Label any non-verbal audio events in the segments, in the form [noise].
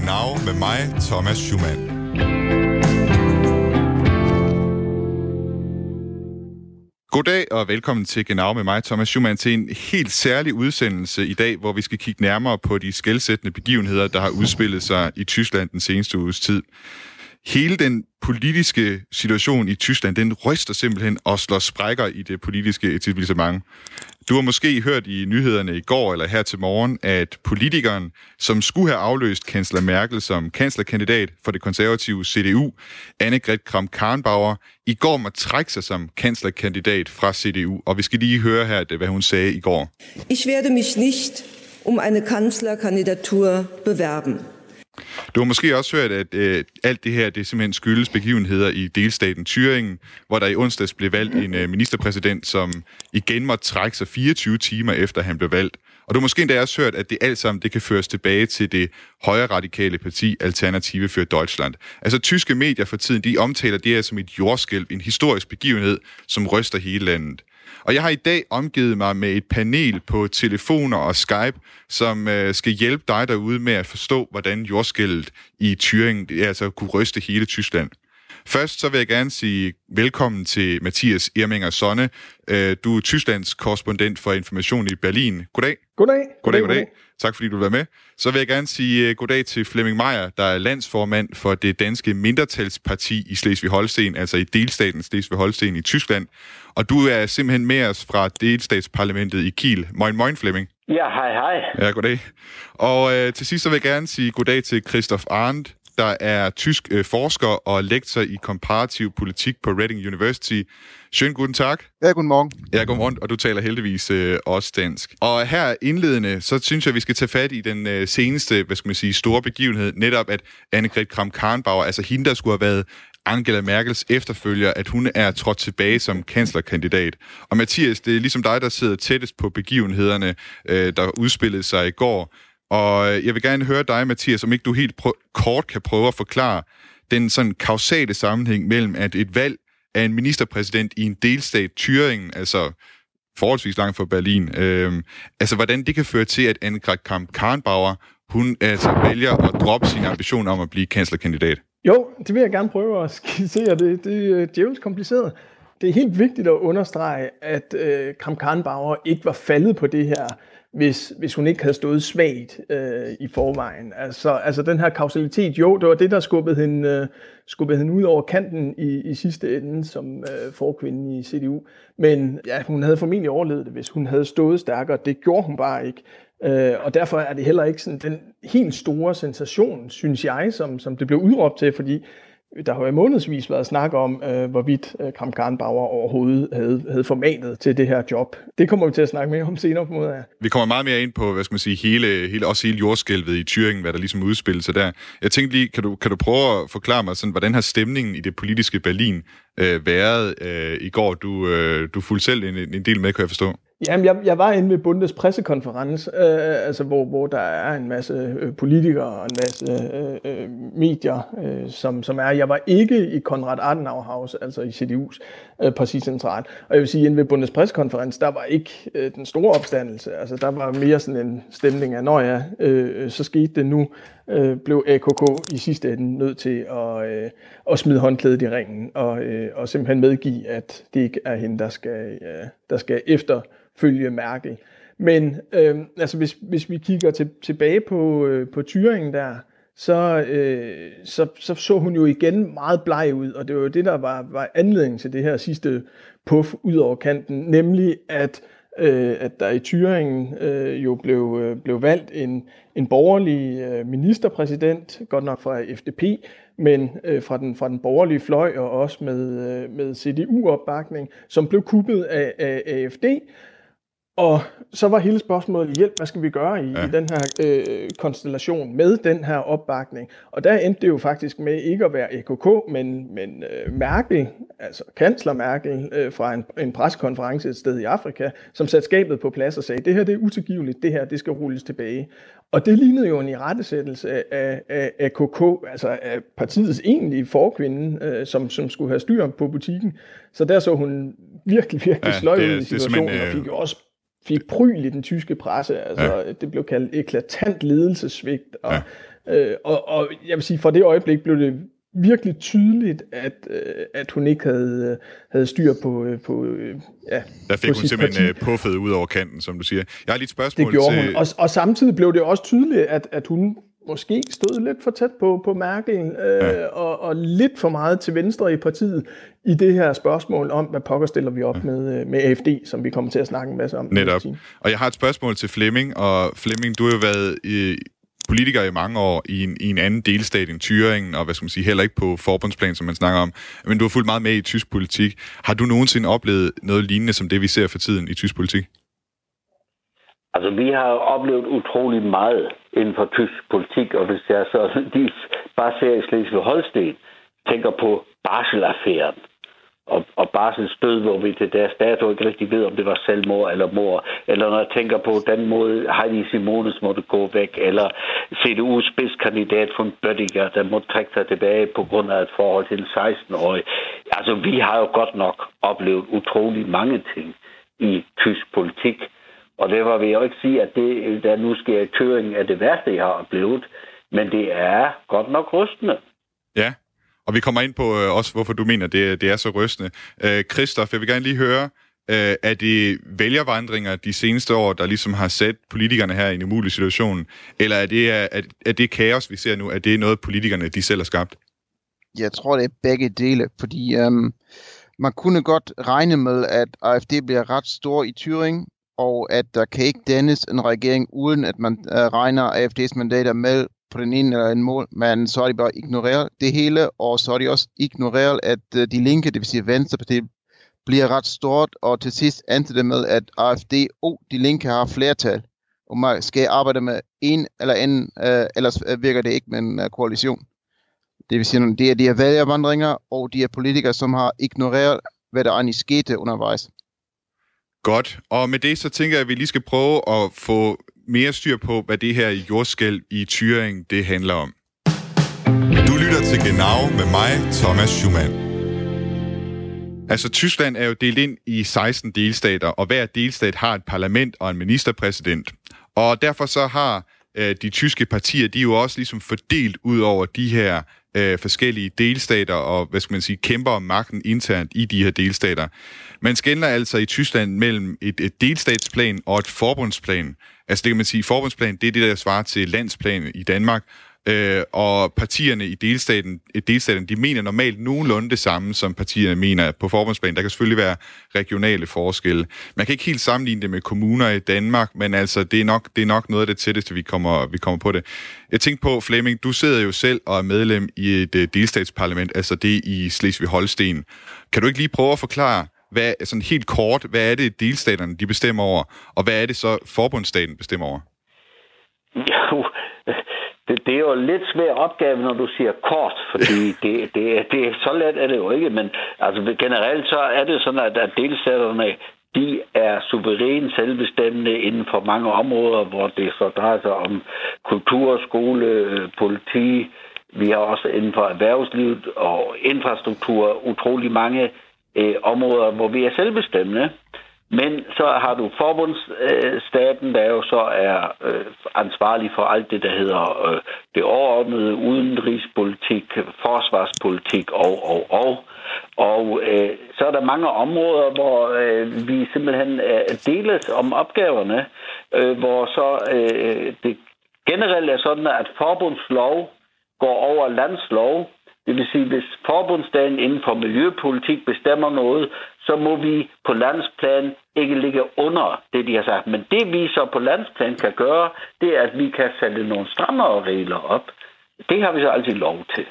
Genau med mig, Thomas Schumann. Goddag og velkommen til Genau med mig, Thomas Schumann, til en helt særlig udsendelse i dag, hvor vi skal kigge nærmere på de skældsættende begivenheder, der har udspillet sig i Tyskland den seneste uges tid. Hele den politiske situation i Tyskland, den ryster simpelthen og slår sprækker i det politiske etablissement. Du har måske hørt i nyhederne i går eller her til morgen, at politikeren, som skulle have afløst kansler Merkel som kanslerkandidat for det konservative CDU, Annegret Kramp-Karrenbauer, i går må trække sig som kanslerkandidat fra CDU. Og vi skal lige høre her, hvad hun sagde i går. Ich werde mich nicht um eine Kanzlerkandidatur bewerben. Du har måske også hørt, at øh, alt det her det simpelthen skyldes begivenheder i delstaten Thüringen, hvor der i onsdags blev valgt en øh, ministerpræsident, som igen måtte trække sig 24 timer efter han blev valgt. Og du har måske endda også hørt, at det alt sammen det kan føres tilbage til det højre radikale parti Alternative für Deutschland. Altså tyske medier for tiden, de omtaler det her som et jordskælv, en historisk begivenhed, som ryster hele landet. Og jeg har i dag omgivet mig med et panel på telefoner og Skype, som øh, skal hjælpe dig derude med at forstå, hvordan jordskældet i Thüringen altså kunne ryste hele Tyskland. Først så vil jeg gerne sige velkommen til Mathias Erminger Sonne. Øh, du er Tysklands korrespondent for Information i Berlin. Goddag. Goddag. Goddag, goddag. Tak fordi du vil være med. Så vil jeg gerne sige øh, goddag til Flemming Meier, der er landsformand for det danske mindretalsparti i Slesvig-Holsten, altså i delstaten Slesvig-Holsten i Tyskland. Og du er simpelthen med os fra delstatsparlamentet i Kiel. Moin, moin, Flemming. Ja, hej, hej. Ja, goddag. Og øh, til sidst så vil jeg gerne sige goddag til Christoph Arndt, der er tysk øh, forsker og lektor i komparativ politik på Reading University. Schönen guten Tag. Ja, guten morgen. Ja, godmorgen, og du taler heldigvis øh, også dansk. Og her indledende, så synes jeg, vi skal tage fat i den øh, seneste, hvad skal man sige, store begivenhed, netop at Annegret Kramp-Karrenbauer, altså hende, der skulle have været Angela Merkels efterfølger, at hun er trådt tilbage som kanslerkandidat. Og Mathias, det er ligesom dig, der sidder tættest på begivenhederne, øh, der udspillede sig i går. Og øh, jeg vil gerne høre dig, Mathias, om ikke du helt prø- kort kan prøve at forklare den sådan kausale sammenhæng mellem, at et valg af en ministerpræsident i en delstat, Thüringen, altså forholdsvis langt fra Berlin, øh, altså hvordan det kan føre til, at Annegret Kamp Karnbauer, hun altså vælger at droppe sin ambition om at blive kanslerkandidat. Jo, det vil jeg gerne prøve at [laughs] skissere. Det, det øh, er djævels kompliceret. Det er helt vigtigt at understrege, at øh, Kram Karnbauer ikke var faldet på det her hvis, hvis hun ikke havde stået svagt øh, i forvejen. Altså, altså den her kausalitet, jo, det var det, der skubbede hende, øh, skubbede hende ud over kanten i, i sidste ende som øh, forkvinde i CDU. Men ja, hun havde formentlig overlevet det, hvis hun havde stået stærkere. Det gjorde hun bare ikke. Øh, og derfor er det heller ikke sådan den helt store sensation, synes jeg, som, som det blev udråbt til, fordi der har jo i månedsvis været snak om, øh, hvorvidt øh, Kram Karnbauer overhovedet havde, havde formatet til det her job. Det kommer vi til at snakke mere om senere på måde af. Vi kommer meget mere ind på, hvad skal man sige, hele, hele, også hele jordskælvet i Thüringen, hvad der ligesom udspillede sig der. Jeg tænkte lige, kan du, kan du prøve at forklare mig, sådan, hvordan har stemningen i det politiske Berlin øh, været øh, i går? Du, øh, du fulgte selv en, en del med, kan jeg forstå. Jamen, jeg, jeg var inde ved Bundes pressekonference, øh, altså hvor, hvor der er en masse øh, politikere og en masse øh, øh, medier, øh, som, som er. Jeg var ikke i Konrad Adenauerhaus, altså i CDU's øh, particentral. Og jeg vil sige, inde ved Bundes pressekonference, der var ikke øh, den store opstandelse. Altså, der var mere sådan en stemning af, når ja, øh, så skete det nu, øh, blev AKK i sidste ende nødt til at, øh, at smide håndklædet i ringen og, øh, og simpelthen medgive, at det ikke er hende, der skal, øh, der skal efter følge Merkel. Men øh, altså hvis, hvis vi kigger til, tilbage på, øh, på Thüringen der, så, øh, så, så så hun jo igen meget bleg ud, og det var jo det, der var, var anledningen til det her sidste puff ud over kanten, nemlig at, øh, at der i Thüringen øh, jo blev, øh, blev valgt en, en borgerlig øh, ministerpræsident, godt nok fra FDP, men øh, fra, den, fra den borgerlige fløj og også med, øh, med CDU-opbakning, som blev kuppet af, af AFD, og så var hele spørgsmålet, hjælp, hvad skal vi gøre i, ja. i den her øh, konstellation med den her opbakning? Og der endte det jo faktisk med ikke at være EKK, men, men øh, Merkel, altså kansler Merkel, øh, fra en, en pressekonference et sted i Afrika, som satte skabet på plads og sagde, det her det er utilgiveligt, det her det skal rulles tilbage. Og det lignede jo en irettesættelse af, af, af KK, altså af partiets egentlige forkvinde, øh, som, som skulle have styr på butikken. Så der så hun virkelig, virkelig ja, sløj ud i situationen, og fik jo også fik pryl i den tyske presse. Altså, ja. Det blev kaldt eklatant ledelsesvigt, og Øh, og, og jeg vil sige, fra det øjeblik blev det virkelig tydeligt, at, øh, at hun ikke havde, havde styr på, øh, på øh, ja, Der fik på hun simpelthen parti. øh, puffet ud over kanten, som du siger. Jeg har lige et spørgsmål Det gjorde til... hun. Og, og samtidig blev det også tydeligt, at, at hun måske stod lidt for tæt på, på Merkel, øh, ja. og, og lidt for meget til venstre i partiet i det her spørgsmål om, hvad pokker stiller vi op ja. med, øh, med AFD, som vi kommer til at snakke en masse om. Netop. Og jeg har et spørgsmål til Flemming, og Flemming, du har jo været i, politiker i mange år i en, i en anden delstat end Thüringen, og hvad skal man sige, heller ikke på forbundsplan, som man snakker om, men du har fulgt meget med i tysk politik. Har du nogensinde oplevet noget lignende som det, vi ser for tiden i tysk politik? Altså, vi har oplevet utrolig meget inden for tysk politik, og hvis det er sådan, [laughs] de bare ser i Slesvig-Holsten, tænker på Barsel-affæren og, og Barsels død, hvor vi til deres dato ikke rigtig ved, om det var selvmord eller mor, eller når jeg tænker på den måde, Heidi Simones måtte gå væk, eller CDU's spidskandidat von Bøttiger, der måtte trække sig tilbage på grund af et forhold til en 16-årig. Altså, vi har jo godt nok oplevet utrolig mange ting i tysk politik, og derfor vil jeg jo ikke sige, at det, der nu sker i Thüringen, er det værste, jeg har oplevet. Men det er godt nok rystende. Ja, og vi kommer ind på øh, også, hvorfor du mener, det, det er så rystende. Øh, Christoph, jeg vil gerne lige høre, øh, er det vælgervandringer de seneste år, der ligesom har sat politikerne her i en umulig situation? Eller er det, er, er det kaos, vi ser nu, er det noget, politikerne de selv har skabt? Jeg tror, det er begge dele, fordi øhm, man kunne godt regne med, at AFD bliver ret stor i Thüringen, og at der kan ikke dannes en regering, uden at man øh, regner AFD's mandater med på den ene eller anden mål, men så har de bare ignoreret det hele, og så har de også ignoreret, at øh, de linke, det vil sige Venstrepartiet, bliver ret stort, og til sidst endte det med, at AFD og oh, de linke har flertal, og man skal arbejde med en eller anden, øh, ellers øh, virker det ikke med en uh, koalition. Det vil sige, det er de her vælgervandringer, og de her politikere, som har ignoreret, hvad der egentlig skete undervejs. Godt, og med det så tænker jeg, at vi lige skal prøve at få mere styr på, hvad det her jordskælv i Thüringen, det handler om. Du lytter til Genau med mig, Thomas Schumann. Altså, Tyskland er jo delt ind i 16 delstater, og hver delstat har et parlament og en ministerpræsident. Og derfor så har øh, de tyske partier, de er jo også ligesom fordelt ud over de her øh, forskellige delstater, og hvad skal man sige, kæmper om magten internt i de her delstater. Man skældner altså i Tyskland mellem et, et delstatsplan og et forbundsplan. Altså det kan man sige, forbundsplan, det er det, der svarer til landsplan i Danmark, Øh, og partierne i delstaten, delstaten, de mener normalt nogenlunde det samme, som partierne mener på forbundsplan. Der kan selvfølgelig være regionale forskelle. Man kan ikke helt sammenligne det med kommuner i Danmark, men altså, det er nok, det er nok noget af det tætteste, vi kommer, vi kommer på det. Jeg tænkte på, Flemming, du sidder jo selv og er medlem i et øh, delstatsparlament, altså det i Slesvig-Holsten. Kan du ikke lige prøve at forklare, hvad, sådan helt kort, hvad er det, delstaterne de bestemmer over, og hvad er det så, forbundsstaten bestemmer over? [laughs] Jo, det, det er jo en lidt svær opgave, når du siger kort, fordi det, det, det, så let er det jo ikke, men altså, generelt så er det sådan, at, at delstaterne de er suverænt selvbestemmende inden for mange områder, hvor det så drejer sig om kultur, skole, politi. Vi har også inden for erhvervslivet og infrastruktur utrolig mange øh, områder, hvor vi er selvbestemmende. Men så har du forbundsstaten, der jo så er øh, ansvarlig for alt det, der hedder øh, det overordnede udenrigspolitik, forsvarspolitik og, og, og. Og øh, så er der mange områder, hvor øh, vi simpelthen øh, deles om opgaverne, øh, hvor så øh, det generelt er sådan, at forbundslov går over landslov, det vil sige, hvis forbundsdagen inden for miljøpolitik bestemmer noget, så må vi på landsplan ikke ligge under det, de har sagt. Men det vi så på landsplan kan gøre, det er, at vi kan sætte nogle strammere regler op. Det har vi så altid lov til.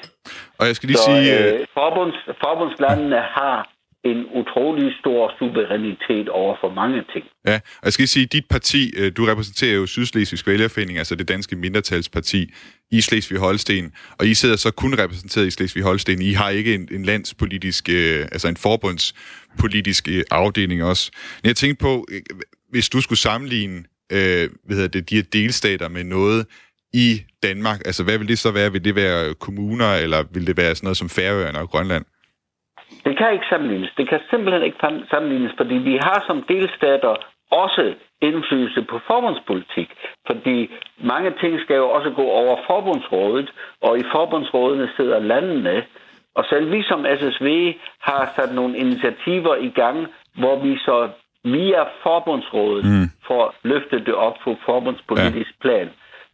Og jeg skal lige så, sige... Øh, forbunds, forbundslandene har en utrolig stor suverænitet over for mange ting. Ja, og jeg skal sige, dit parti, øh, du repræsenterer jo Sydslesvigs Vælgerforening, altså det danske mindretalsparti i Slesvig-Holsten, og I sidder så kun repræsenteret i Slesvig-Holsten. I har ikke en, en landspolitisk, øh, altså en forbundspolitisk øh, afdeling også. Men jeg tænkte på, hvis du skulle sammenligne øh, hvad hedder det, de her delstater med noget i Danmark, altså hvad vil det så være? Vil det være kommuner, eller vil det være sådan noget som Færøerne og Grønland? Det kan ikke sammenlignes. Det kan simpelthen ikke sammenlignes, fordi vi har som delstater også indflydelse på forbundspolitik. fordi mange ting skal jo også gå over forbundsrådet, og i forbundsrådene sidder landene. Og selv vi som SSV har sat nogle initiativer i gang, hvor vi så via forbundsrådet mm. får løftet det op på forbundspolitisk ja. plan.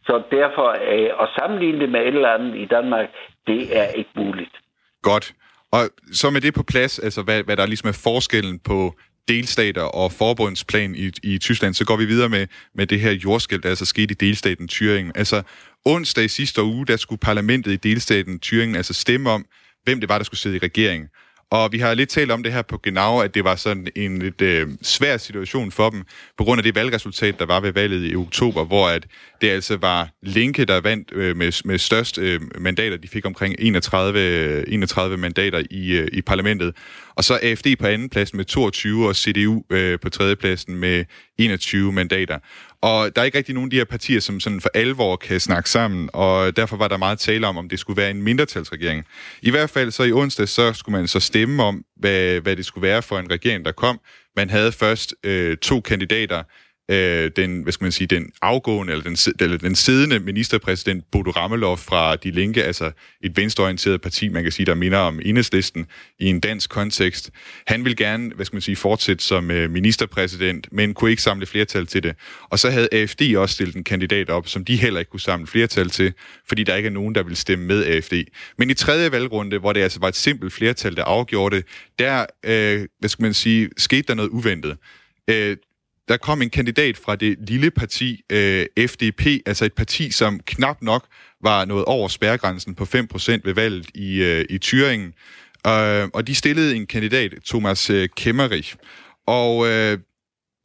Så derfor øh, at sammenligne det med et eller andet i Danmark, det er ikke muligt. Godt. Og så med det på plads, altså hvad, hvad der ligesom er forskellen på delstater og forbundsplan i, i Tyskland, så går vi videre med, med det her jordskæld, der altså skete i delstaten Thüringen. Altså onsdag i sidste uge, der skulle parlamentet i delstaten Thüringen altså stemme om, hvem det var, der skulle sidde i regeringen. Og vi har lidt talt om det her på Genau, at det var sådan en lidt øh, svær situation for dem, på grund af det valgresultat, der var ved valget i oktober, hvor at det altså var Linke, der vandt øh, med, med størst øh, mandater. De fik omkring 31, 31 mandater i, øh, i parlamentet. Og så AFD på anden plads med 22, og CDU øh, på tredje pladsen med 21 mandater. Og der er ikke rigtig nogen af de her partier, som sådan for alvor kan snakke sammen, og derfor var der meget tale om, om det skulle være en mindretalsregering. I hvert fald så i onsdag, så skulle man så stemme om, hvad, hvad det skulle være for en regering, der kom. Man havde først øh, to kandidater, øh, den, hvad skal man sige, den afgående, eller den, eller den siddende ministerpræsident Bodo Ramelov fra De Linke, altså et venstreorienteret parti, man kan sige, der minder om enhedslisten i en dansk kontekst. Han vil gerne, hvad skal man sige, fortsætte som øh, ministerpræsident, men kunne ikke samle flertal til det. Og så havde AFD også stillet en kandidat op, som de heller ikke kunne samle flertal til, fordi der ikke er nogen, der vil stemme med AFD. Men i tredje valgrunde, hvor det altså var et simpelt flertal, der afgjorde det, der, øh, hvad skal man sige, skete der noget uventet. Øh, der kom en kandidat fra det lille parti øh, FDP, altså et parti, som knap nok var nået over spærregrænsen på 5% ved valget i, øh, i Thüringen. Øh, og de stillede en kandidat, Thomas øh, Kemmerich. Og øh,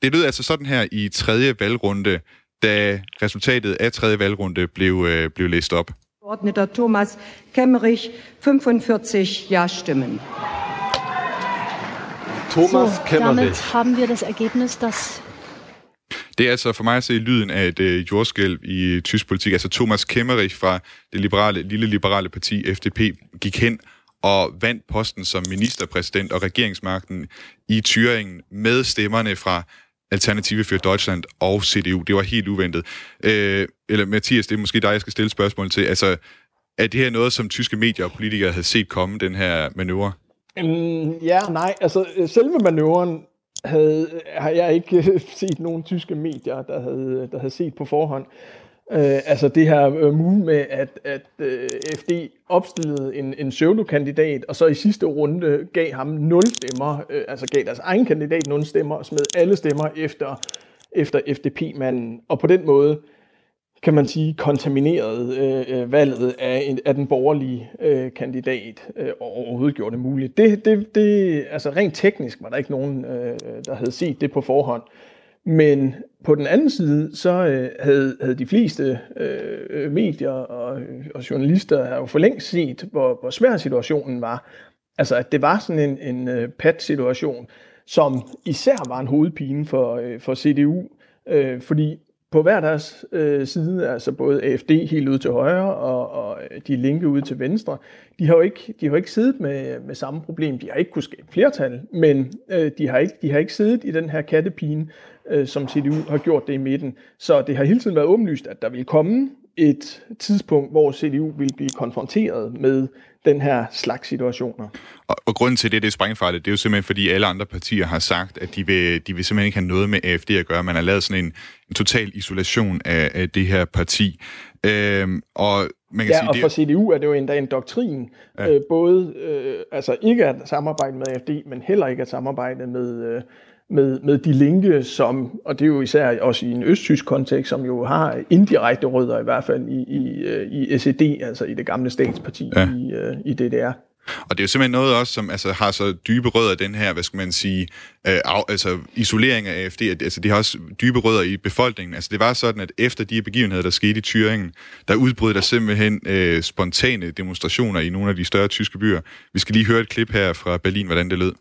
det lød altså sådan her i tredje valgrunde, da resultatet af tredje valgrunde blev, øh, blev læst op. Ordneter Thomas Kemmerich, 45 Ja-Stimmen. Thomas so, Kemmerich. Damit haben wir das Ergebnis, dass det er altså for mig at se lyden af et øh, jordskælv i tysk politik. Altså Thomas Kemmerich fra det liberale, lille liberale parti FDP gik hen og vandt posten som ministerpræsident og regeringsmagten i Thüringen med stemmerne fra Alternative for Deutschland og CDU. Det var helt uventet. Øh, eller Mathias, det er måske dig, jeg skal stille spørgsmål til. Altså, er det her noget, som tyske medier og politikere havde set komme, den her manøvre? Um, ja, nej. Altså, selve manøvren havde, har jeg ikke [laughs] set nogen tyske medier, der havde, der havde set på forhånd. Øh, altså det her øh, move med, at, at øh, FD opstillede en, en pseudokandidat, og så i sidste runde gav ham nul stemmer, øh, altså gav deres egen kandidat nul stemmer, og smed alle stemmer efter, efter FDP-manden. Og på den måde kan man sige, kontamineret øh, øh, valget af, en, af den borgerlige øh, kandidat øh, og overhovedet gjorde det muligt. Det, det, det, altså rent teknisk var der ikke nogen, øh, der havde set det på forhånd. Men på den anden side, så øh, havde, havde de fleste øh, medier og, og journalister har jo for længst set, hvor, hvor svær situationen var. Altså, at det var sådan en, en øh, uh, pat-situation, som især var en hovedpine for, øh, for CDU, øh, fordi på hver deres øh, side, altså både AFD helt ud til højre og, og øh, de linke ud til venstre, de har jo ikke, de har ikke siddet med, med samme problem. De har ikke kunnet skabe flertal, men øh, de, har ikke, de har ikke siddet i den her kattepine, øh, som CDU har gjort det i midten. Så det har hele tiden været åbenlyst, at der vil komme et tidspunkt, hvor CDU vil blive konfronteret med den her slags situationer. Og, og grunden til det, det er sprængfarligt, det er jo simpelthen, fordi alle andre partier har sagt, at de vil, de vil simpelthen ikke have noget med AFD at gøre. Man har lavet sådan en, en total isolation af, af det her parti. Øhm, og man kan ja, sige, og for CDU er det jo endda en doktrin, ja. øh, både øh, altså ikke at samarbejde med AFD, men heller ikke at samarbejde med, øh, med, med de linke, som, og det er jo især også i en østtysk kontekst, som jo har indirekte rødder i hvert fald i, i, øh, i SED, altså i det gamle statsparti ja. i, uh, i DDR. Og det er jo simpelthen noget også, som altså, har så dybe rødder, den her, hvad skal man sige, øh, af, altså isolering af AFD, altså de har også dybe rødder i befolkningen. Altså det var sådan, at efter de begivenheder, der skete i Thüringen, der udbrød der simpelthen øh, spontane demonstrationer i nogle af de større tyske byer. Vi skal lige høre et klip her fra Berlin, hvordan det lød.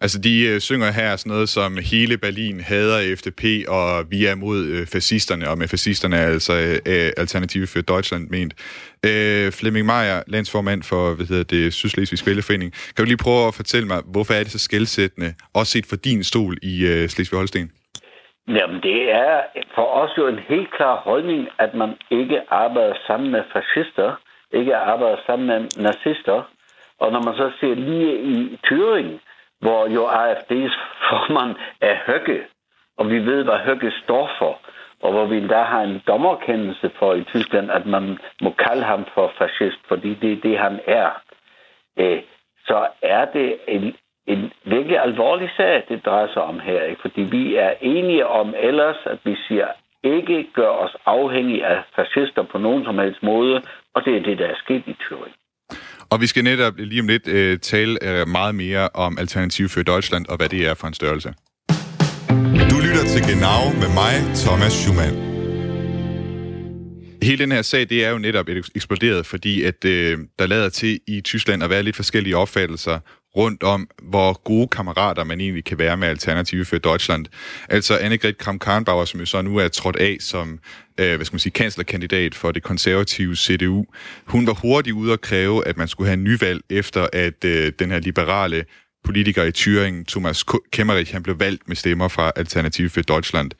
Altså, de øh, synger her sådan noget som hele Berlin hader FDP, og vi er mod øh, fascisterne, og med fascisterne er altså øh, øh Alternative for Deutschland ment. Øh, Flemming Meyer, landsformand for hvad hedder det, Sydslesvigsk Vælgerforening. Kan du lige prøve at fortælle mig, hvorfor er det så skældsættende, også set for din stol i øh, Slesvig-Holsten? Jamen, det er for os jo en helt klar holdning, at man ikke arbejder sammen med fascister, ikke arbejder sammen med nazister. Og når man så ser lige i Thüringen, hvor jo AFD's formand er Høgge, og vi ved, hvad Høgge står for, og hvor vi endda har en dommerkendelse for i Tyskland, at man må kalde ham for fascist, fordi det er det, han er. Øh, så er det en, en virkelig alvorlig sag, det drejer sig om her. Ikke? Fordi vi er enige om ellers, at vi siger, ikke gør os afhængige af fascister på nogen som helst måde, og det er det, der er sket i Thüringen. Og vi skal netop lige om lidt uh, tale uh, meget mere om Alternativ for Deutschland og hvad det er for en størrelse. Du lytter til Genau med mig, Thomas Schumann. Hele den her sag, det er jo netop eksploderet, fordi at øh, der lader til i Tyskland at være lidt forskellige opfattelser rundt om, hvor gode kammerater man egentlig kan være med Alternative for Deutschland. Altså Annegret Kramp-Karrenbauer, som jo så nu er trådt af som øh, hvad skal man sige, kanslerkandidat for det konservative CDU. Hun var hurtigt ude at kræve, at man skulle have nyvalg efter, at øh, den her liberale politiker i Thüringen, Thomas Kemmerich, han blev valgt med stemmer fra Alternative for Deutschland.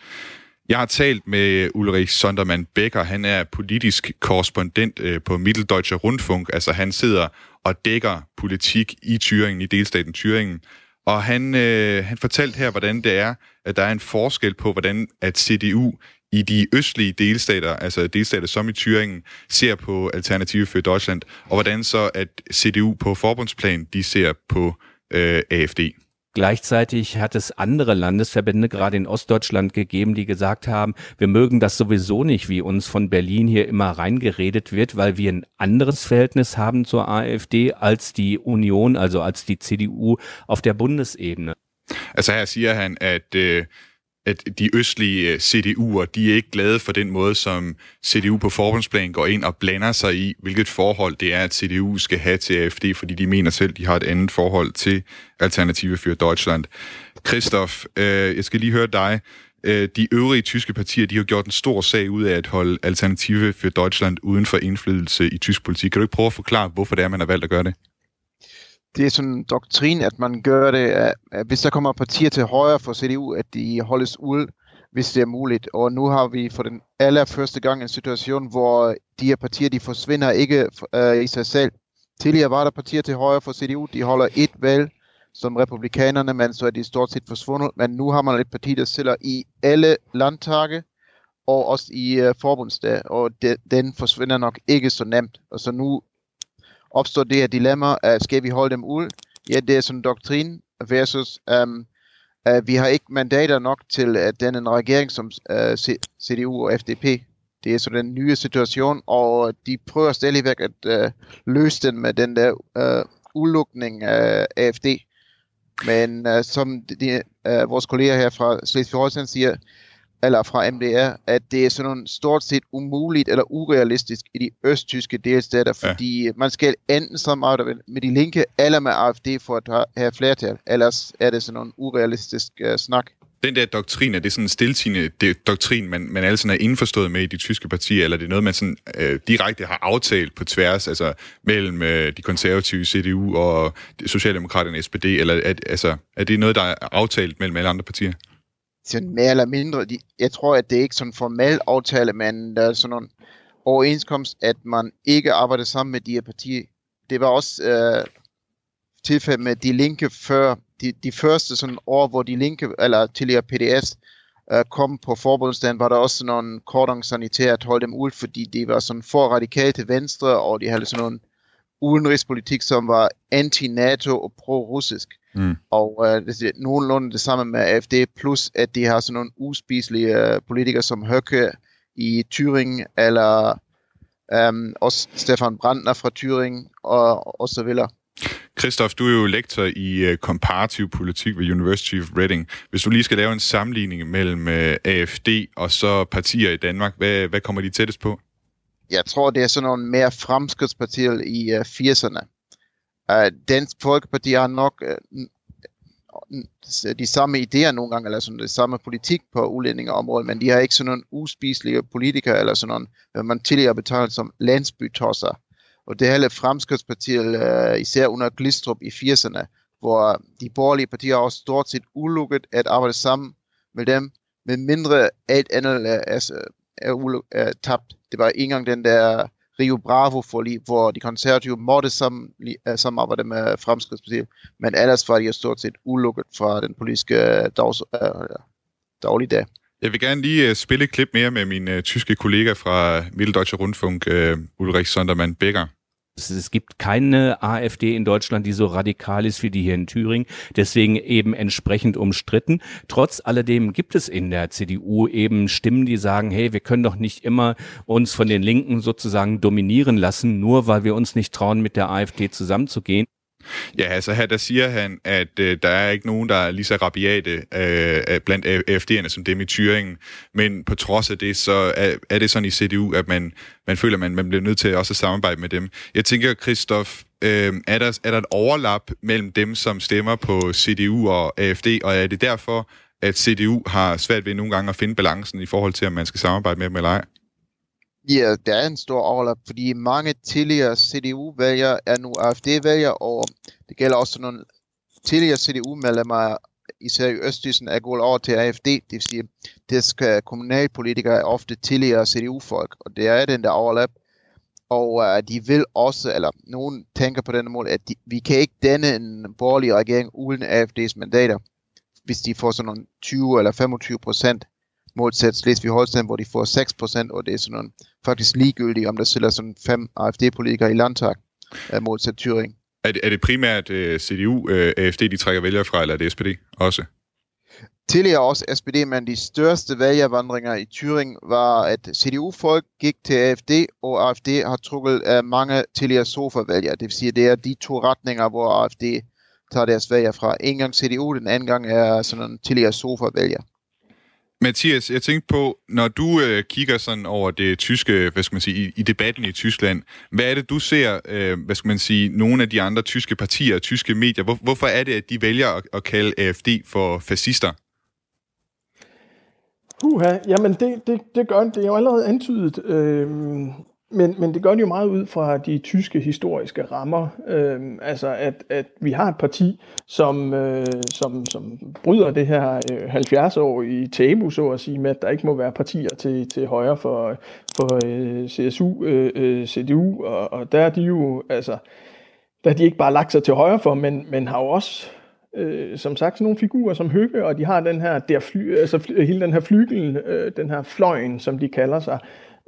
Jeg har talt med Ulrich Sondermann Becker. Han er politisk korrespondent øh, på Mitteldeutsche Rundfunk. Altså han sidder og dækker politik i Thüringen, i delstaten Thüringen. Og han, øh, han fortalte her, hvordan det er, at der er en forskel på, hvordan at CDU i de østlige delstater, altså delstater som i Thüringen, ser på Alternative for Deutschland, og hvordan så at CDU på forbundsplan, de ser på øh, AfD. Gleichzeitig hat es andere Landesverbände, gerade in Ostdeutschland, gegeben, die gesagt haben, wir mögen das sowieso nicht, wie uns von Berlin hier immer reingeredet wird, weil wir ein anderes Verhältnis haben zur AfD als die Union, also als die CDU auf der Bundesebene. Altså her siger han, øh, at de østlige øh, CDU'er, de er ikke glade for den måde, som CDU på forbundsplan går ind og blander sig i, hvilket forhold det er, at CDU skal have til AFD, fordi de mener selv, de har et andet forhold til Alternative for Deutschland. Christoph, øh, jeg skal lige høre dig. Øh, de øvrige tyske partier, de har gjort en stor sag ud af at holde Alternative for Deutschland uden for indflydelse i tysk politik. Kan du ikke prøve at forklare, hvorfor det er, man har valgt at gøre det? Det er sådan en doktrin, at man gør det, at, hvis der kommer partier til højre for CDU, at de holdes ude, hvis det er muligt. Og nu har vi for den allerførste gang en situation, hvor de her partier, de forsvinder ikke uh, i sig selv. Tidligere var der partier til højre for CDU, de holder et valg, som republikanerne, men så er de stort set forsvundet. Men nu har man et parti, der sælger i alle landtage, og også i uh, forbundsdag, og de, den forsvinder nok ikke så nemt. Og så nu opstår det her dilemma, uh, skal vi holde dem ud? Ja, det er sådan en doktrin versus, um, uh, vi har ikke mandater nok til uh, den en regering som øh, uh, CDU og FDP. Det er sådan den nye situation, og de prøver stadigvæk at uh, løse den med den der uh, ulukning af AFD. Men uh, som de, uh, vores kolleger her fra Slesvig-Holstein siger, eller fra MDR, at det er sådan stort set umuligt eller urealistisk i de østtyske delstater, fordi ja. man skal enten samarbejde med de linke eller med AFD for at have flertal, ellers er det sådan en urealistisk uh, snak. Den der doktrin, er det sådan en stiltigende doktrin, man, man alle sådan er indforstået med i de tyske partier, eller er det noget, man sådan øh, direkte har aftalt på tværs, altså mellem øh, de konservative CDU og Socialdemokraterne SPD, eller er, altså, er det noget, der er aftalt mellem alle andre partier? Sådan mere eller mindre, de, jeg tror, at det er ikke sådan en formel aftale, men der er sådan en overenskomst, at man ikke arbejder sammen med de her partier. Det var også øh, tilfældet med De Linke før, de, de første sådan år, hvor De Linke, eller tidligere PDS, øh, kom på forbundsdagen, var der også sådan nogle cordon sanitær at holde dem ud, fordi de var sådan for radikale til venstre, og de havde sådan nogle udenrigspolitik, som var anti-NATO og pro-russisk. Mm. Og øh, det er nogenlunde det samme med AFD, plus at de har sådan nogle uspiselige øh, politikere som Høkke i Thüringen, eller øh, også Stefan Brandner fra Thüringen, og, og så videre. Christoph, du er jo lektor i uh, komparativ politik ved University of Reading. Hvis du lige skal lave en sammenligning mellem uh, AFD og så partier i Danmark, hvad, hvad kommer de tættest på? Jeg tror, det er sådan nogle mere fremskridtspartier i uh, 80'erne. Äh, Dansk Folkeparti har nok uh, de samme idéer nogle gange, eller sådan det samme politik på udlændingeområdet, men de har ikke sådan nogle uspiselige politikere, eller sådan nogle, hvad man tidligere betalt som landsbytosser. Og det hele Fremskridspartiet, uh, øh, især under Glistrup i 80'erne, hvor de borgerlige partier også stort set ulukket at arbejde sammen med dem, med mindre alt andet er, er, er, er tabt. Det var ikke engang den der Rio Bravo forlig, hvor de konservative måtte sammen, øh, samarbejde med Fremskridspartiet, men ellers var de stort set ulukket fra den politiske øh, dags, uh, dagligdag. Jeg vil gerne lige spille et klip mere med min tyske kollega fra Mitteldeutsche Rundfunk, øh, Ulrich Sondermann-Becker. Es gibt keine AfD in Deutschland, die so radikal ist wie die hier in Thüringen, deswegen eben entsprechend umstritten. Trotz alledem gibt es in der CDU eben Stimmen, die sagen, hey, wir können doch nicht immer uns von den Linken sozusagen dominieren lassen, nur weil wir uns nicht trauen, mit der AfD zusammenzugehen. Ja, altså her der siger han, at øh, der er ikke nogen, der er lige så rabiate øh, blandt øh, AFD'erne som dem i Thüringen, men på trods af det, så er, er det sådan i CDU, at man, man føler, at man, man bliver nødt til også at samarbejde med dem. Jeg tænker, Christoph, øh, er, der, er der et overlap mellem dem, som stemmer på CDU og AFD, og er det derfor, at CDU har svært ved nogle gange at finde balancen i forhold til, om man skal samarbejde med dem eller ej? Ja, der er en stor overlap, fordi mange tidligere CDU-vælgere er nu AfD-vælgere, og det gælder også nogle tidligere CDU-medlemmer, især i Østtysen, er gået over til AFD. Det vil sige, det skal kommunalpolitikere er ofte tidligere CDU-folk, og det er den der overlap. Og uh, de vil også, eller nogen tænker på den måde, at de, vi kan ikke danne en borgerlig regering uden AFD's mandater, hvis de får sådan nogle 20 eller 25 procent modsat Slesvig-Holstein, hvor de får 6%, og det er sådan faktisk ligegyldigt, om der sidder sådan fem AFD-politikere i landtag uh, modsat Thüringen. Er det, er det primært uh, CDU, uh, AFD, de trækker vælgere fra, eller er det SPD også? Tidligere også SPD, men de største vælgervandringer i Thüringen var, at CDU-folk gik til AFD, og AFD har trukket uh, mange tidligere sofa-vælgere. Det vil sige, at det er de to retninger, hvor AFD tager deres vælger fra. En gang CDU, den anden gang er sådan en tidligere sofa-vælger. Mathias, jeg tænkte på, når du øh, kigger sådan over det tyske, hvad skal man sige, i, i debatten i Tyskland, hvad er det, du ser, øh, hvad skal man sige, nogle af de andre tyske partier og tyske medier, hvor, hvorfor er det, at de vælger at, at kalde AFD for fascister? Uha, jamen det, det, det gør det er jo allerede antydet. Øh, men, men det gør det jo meget ud fra de tyske historiske rammer. Øhm, altså, at, at vi har et parti, som, øh, som, som bryder det her øh, 70 år i tabu, så at sige, med at der ikke må være partier til, til højre for, for øh, CSU, øh, øh CDU, og, og der er de jo, altså, der er de ikke bare lagt sig til højre for, men, men har jo også øh, som sagt sådan nogle figurer som Høgge, og de har den her, der fly, altså fly, hele den her flygel, øh, den her fløjen, som de kalder sig,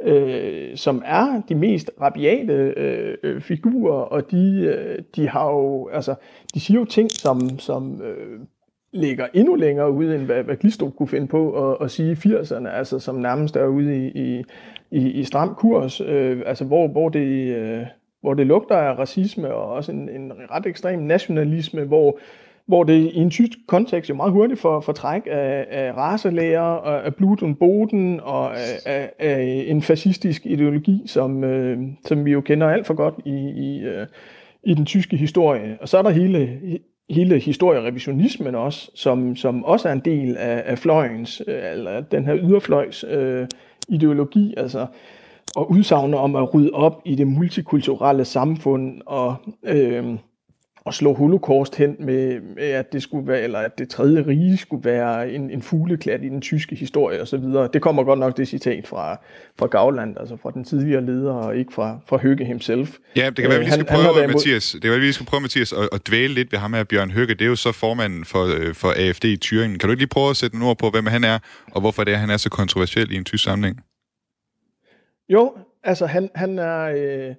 øh, som er de mest rabiate øh, øh, figurer, og de, øh, de har jo, altså, de siger jo ting, som, som øh, ligger endnu længere ude, end hvad, hvad Glistrup kunne finde på at, at sige i 80'erne, altså som nærmest er ude i, i, i, i stram kurs, øh, altså hvor, hvor det... Øh, hvor det lugter af racisme og også en, en ret ekstrem nationalisme, hvor hvor det i en tysk kontekst jo meget hurtigt får, får træk af, af raselæger, og af Blut og Boden og af, af, af en fascistisk ideologi, som, øh, som vi jo kender alt for godt i, i, øh, i den tyske historie. Og så er der hele, hele historierevisionismen også, som, som også er en del af, af fløjens, øh, eller den her yderfløjs øh, ideologi, altså og udsagner om at rydde op i det multikulturelle samfund og øh, at slå holocaust hen med, med, at det skulle være, eller at det tredje rige skulle være en, en fugleklat i den tyske historie osv. Det kommer godt nok det citat fra, fra Gauland, altså fra den tidligere leder, og ikke fra, fra Høgge himself. Ja, det kan være, vi skal prøve, han, han Mathias, det kan være, vi skal prøve, Mathias, at, at dvæle lidt ved ham her, Bjørn Høgge. Det er jo så formanden for, øh, for AFD i Thüringen. Kan du ikke lige prøve at sætte nogle ord på, hvem han er, og hvorfor det er, han er så kontroversiel i en tysk sammenhæng? Jo, altså han, han er... Øh,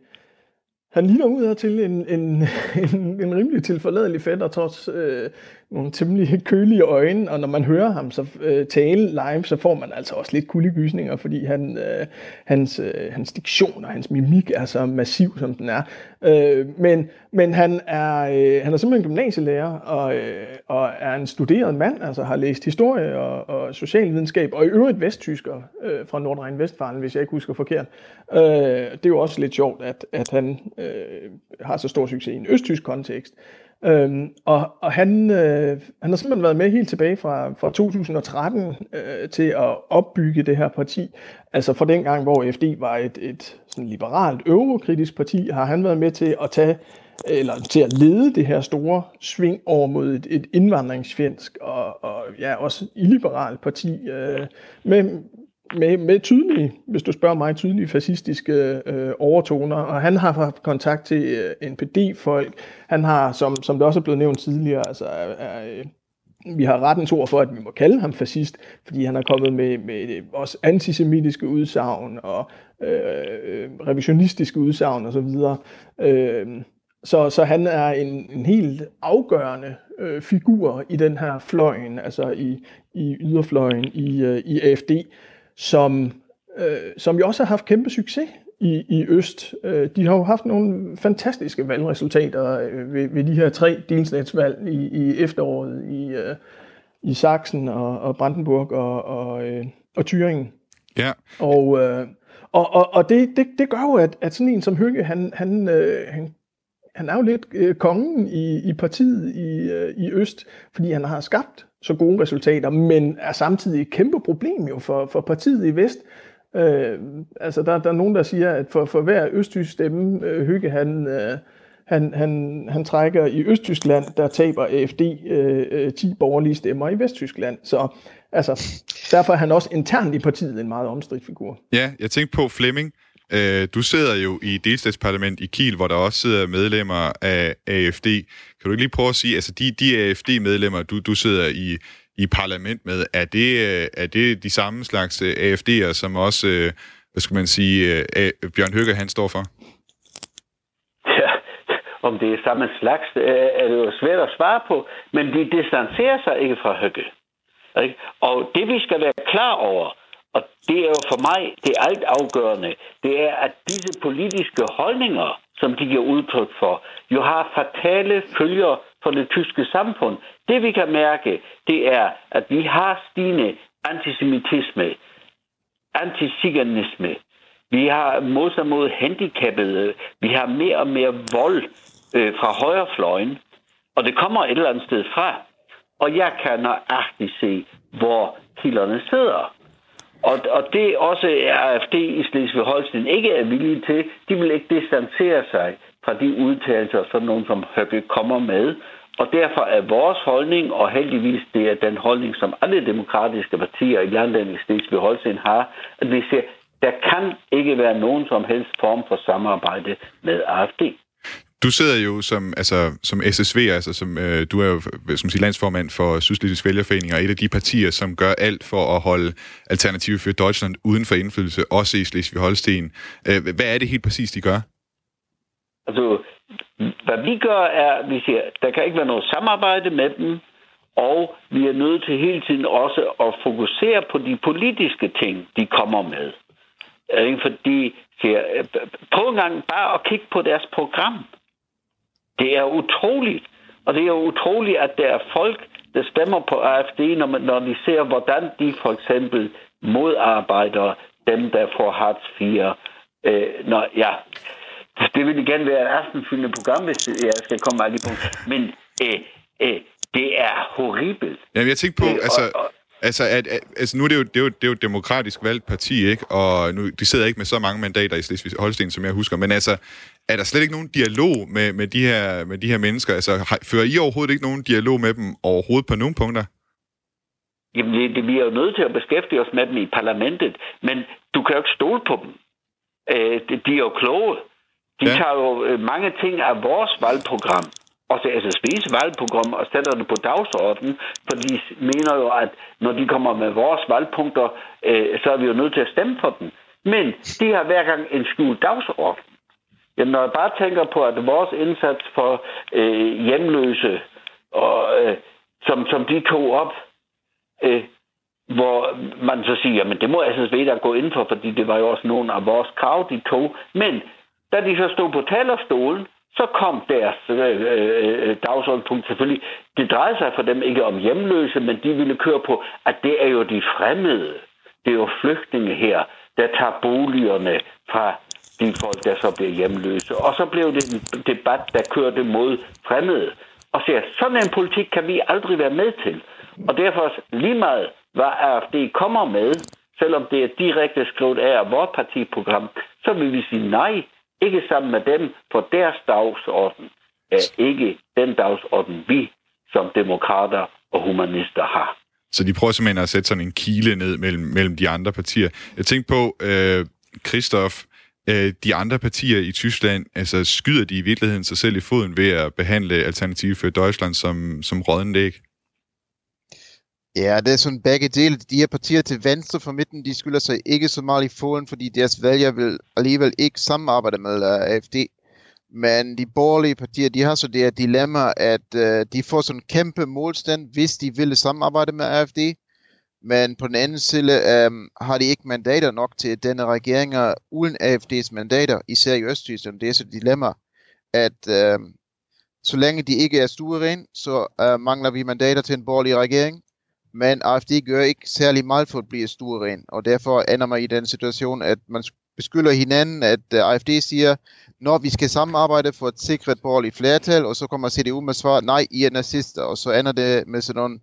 han ligner ud her til en, en, [laughs] en, en rimelig tilforladelig fætter, trods øh, nogle temmelig [laughs] kølige øjne, og når man hører ham så øh, tale live, så får man altså også lidt kuldegysninger, fordi han, øh, hans, øh, hans diktion og hans mimik er så massiv, som den er. Øh, men men han, er, øh, han er simpelthen gymnasielærer, og, øh, og er en studeret mand, altså har læst historie og, og socialvidenskab, og i øvrigt vesttysker øh, fra Nordrhein-Vestfalen, hvis jeg ikke husker forkert. Øh, det er jo også lidt sjovt, at, at han øh, har så stor succes i en østtysk kontekst. Øhm, og og han, øh, han har simpelthen været med helt tilbage fra, fra 2013 øh, til at opbygge det her parti. Altså fra den gang, hvor FD var et, et sådan liberalt eurokritisk parti, har han været med til at tage eller til at lede det her store sving over mod et, et indvandringsfjendsk og, og ja, også illiberalt parti øh, med, med, med tydelige, hvis du spørger mig, tydelige fascistiske øh, overtoner, og han har haft kontakt til øh, NPD-folk. Han har, som, som det også er blevet nævnt tidligere, altså er, er, vi har rettens ord for, at vi må kalde ham fascist, fordi han er kommet med, med øh, også antisemitiske udsagn og øh, revisionistiske udsagn osv. Øh, så, så han er en, en helt afgørende øh, figur i den her fløjen, altså i, i yderfløjen i, øh, i AFD, som, øh, som jo også har haft kæmpe succes i, i Øst. Øh, de har jo haft nogle fantastiske valgresultater øh, ved, ved de her tre delstatsvalg i, i efteråret i, øh, i Sachsen og, og Brandenburg og, og, øh, og Thüringen. Ja. Og, øh, og, og, og det, det, det gør jo, at, at sådan en som Høgge, han, han, øh, han han er jo lidt øh, kongen i, i partiet i, øh, i Øst, fordi han har skabt så gode resultater, men er samtidig et kæmpe problem jo for, for partiet i Vest. Øh, altså der, der er nogen, der siger, at for, for hver østtysk stemme, øh, Hygge han, øh, han, han, han trækker i Østtyskland, der taber AFD øh, øh 10 borgerlige stemmer i Vesttyskland. Så altså, derfor er han også internt i partiet en meget omstridt figur. Ja, jeg tænkte på Flemming. Øh, du sidder jo i delstatsparlament i Kiel, hvor der også sidder medlemmer af AFD. Kan du ikke lige prøve at sige, altså de, de AFD-medlemmer, du, du sidder i, i parlament med, er det, øh, er det de samme slags øh, AFD'er, som også, øh, hvad skal man sige, Bjørn Høgger han står for? Ja, om det er samme slags, er det jo svært at svare på, men de distancerer sig ikke fra Høgge. Og det vi skal være klar over, og det er jo for mig det alt afgørende. Det er, at disse politiske holdninger, som de giver udtryk for, jo har fatale følger for det tyske samfund. Det vi kan mærke, det er, at vi har stigende antisemitisme, antisiganisme, vi har modstand mod handicappede, vi har mere og mere vold øh, fra højrefløjen, og det kommer et eller andet sted fra. Og jeg kan nøjagtigt se, hvor kilderne sidder. Og, og det også er AFD i Slesvig-Holsten ikke er villige til. De vil ikke distancere sig fra de udtalelser, som nogen som Høgge kommer med. Og derfor er vores holdning, og heldigvis det er den holdning, som alle demokratiske partier i landet i Slesvig-Holsten har, at vi siger, der kan ikke være nogen som helst form for samarbejde med AFD. Du sidder jo som, altså, som SSV, altså som, øh, du er jo som siger, landsformand for Sydslesvigs Vælgerforening, og et af de partier, som gør alt for at holde Alternative for Deutschland uden for indflydelse, også i Slesvig-Holsten. Øh, hvad er det helt præcis, de gør? Altså, hvad vi gør er, at vi siger, der kan ikke være noget samarbejde med dem, og vi er nødt til hele tiden også at fokusere på de politiske ting, de kommer med. Fordi, siger, prøv en gang bare at kigge på deres program. Det er utroligt. Og det er utroligt, at der er folk, der stemmer på AFD, når, man, når de ser, hvordan de for eksempel modarbejder dem, der får Hartz 4. Øh, når, ja, det vil igen være et aftenfyldende program, hvis jeg skal komme med på. Men øh, øh, det er horribelt. Jamen, jeg tænker på, øh, altså... Og, og, Altså, at, at, altså nu er det, jo, det, er jo, det er jo et demokratisk valgt parti, ikke? Og nu, de sidder ikke med så mange mandater i Slesvig Holsten, som jeg husker. Men altså, er der slet ikke nogen dialog med, med, de, her, med de her mennesker? Altså, har, fører I overhovedet ikke nogen dialog med dem overhovedet på nogen punkter? Jamen, det, det, vi er jo nødt til at beskæftige os med dem i parlamentet, men du kan jo ikke stole på dem. Øh, de, de er jo kloge. De ja. tager jo øh, mange ting af vores valgprogram, også SSB's valgprogram, og sætter det på dagsordenen, for de mener jo, at når de kommer med vores valgpunkter, øh, så er vi jo nødt til at stemme for dem. Men de har hver gang en skjult dagsorden. Jamen, når jeg bare tænker på, at vores indsats for øh, hjemløse, og, øh, som, som de tog op, øh, hvor man så siger, men det må SSV da gå ind for, fordi det var jo også nogle af vores krav, de tog. Men da de så stod på talerstolen, så kom deres øh, øh, øh, dagsordenspunkt selvfølgelig. Det drejede sig for dem ikke om hjemløse, men de ville køre på, at det er jo de fremmede. Det er jo flygtninge her, der tager boligerne fra de folk, der så bliver hjemløse. Og så blev det en debat, der kørte mod fremmede. og siger, sådan en politik kan vi aldrig være med til. Og derfor lige meget, hvad AFD kommer med, selvom det er direkte skrevet af vores partiprogram, så vil vi sige nej, ikke sammen med dem, for deres dagsorden er ikke den dagsorden, vi som demokrater og humanister har. Så de prøver simpelthen at sætte sådan en kile ned mellem, mellem de andre partier. Jeg tænkte på, øh, Christoph, øh, de andre partier i Tyskland, altså skyder de i virkeligheden sig selv i foden ved at behandle Alternative for Deutschland som, som rådende? Ja, det er sådan begge dele. De her partier til venstre for midten, de skylder sig ikke så meget i foden, fordi deres vælgere vil alligevel ikke samarbejde med øh, uh, AFD. Men de borgerlige partier, de har så det her dilemma, at uh, de får sådan en kæmpe målstand, hvis de ville samarbejde med AFD. Men på den anden side um, har de ikke mandater nok til denne regering uden AFD's mandater, især i Østtyskland. Det er så et dilemma, at uh, så længe de ikke er stueren, så uh, mangler vi mandater til en borgerlig regering. Men AFD gør ikke særlig meget for at blive stueren, og derfor ender man i den situation, at man beskylder hinanden, at øh, uh, AFD siger, når vi skal samarbejde for at sikre et borgerligt flertal, og så kommer CDU med svar, nej, I er nazister, og så ender det med sådan nogle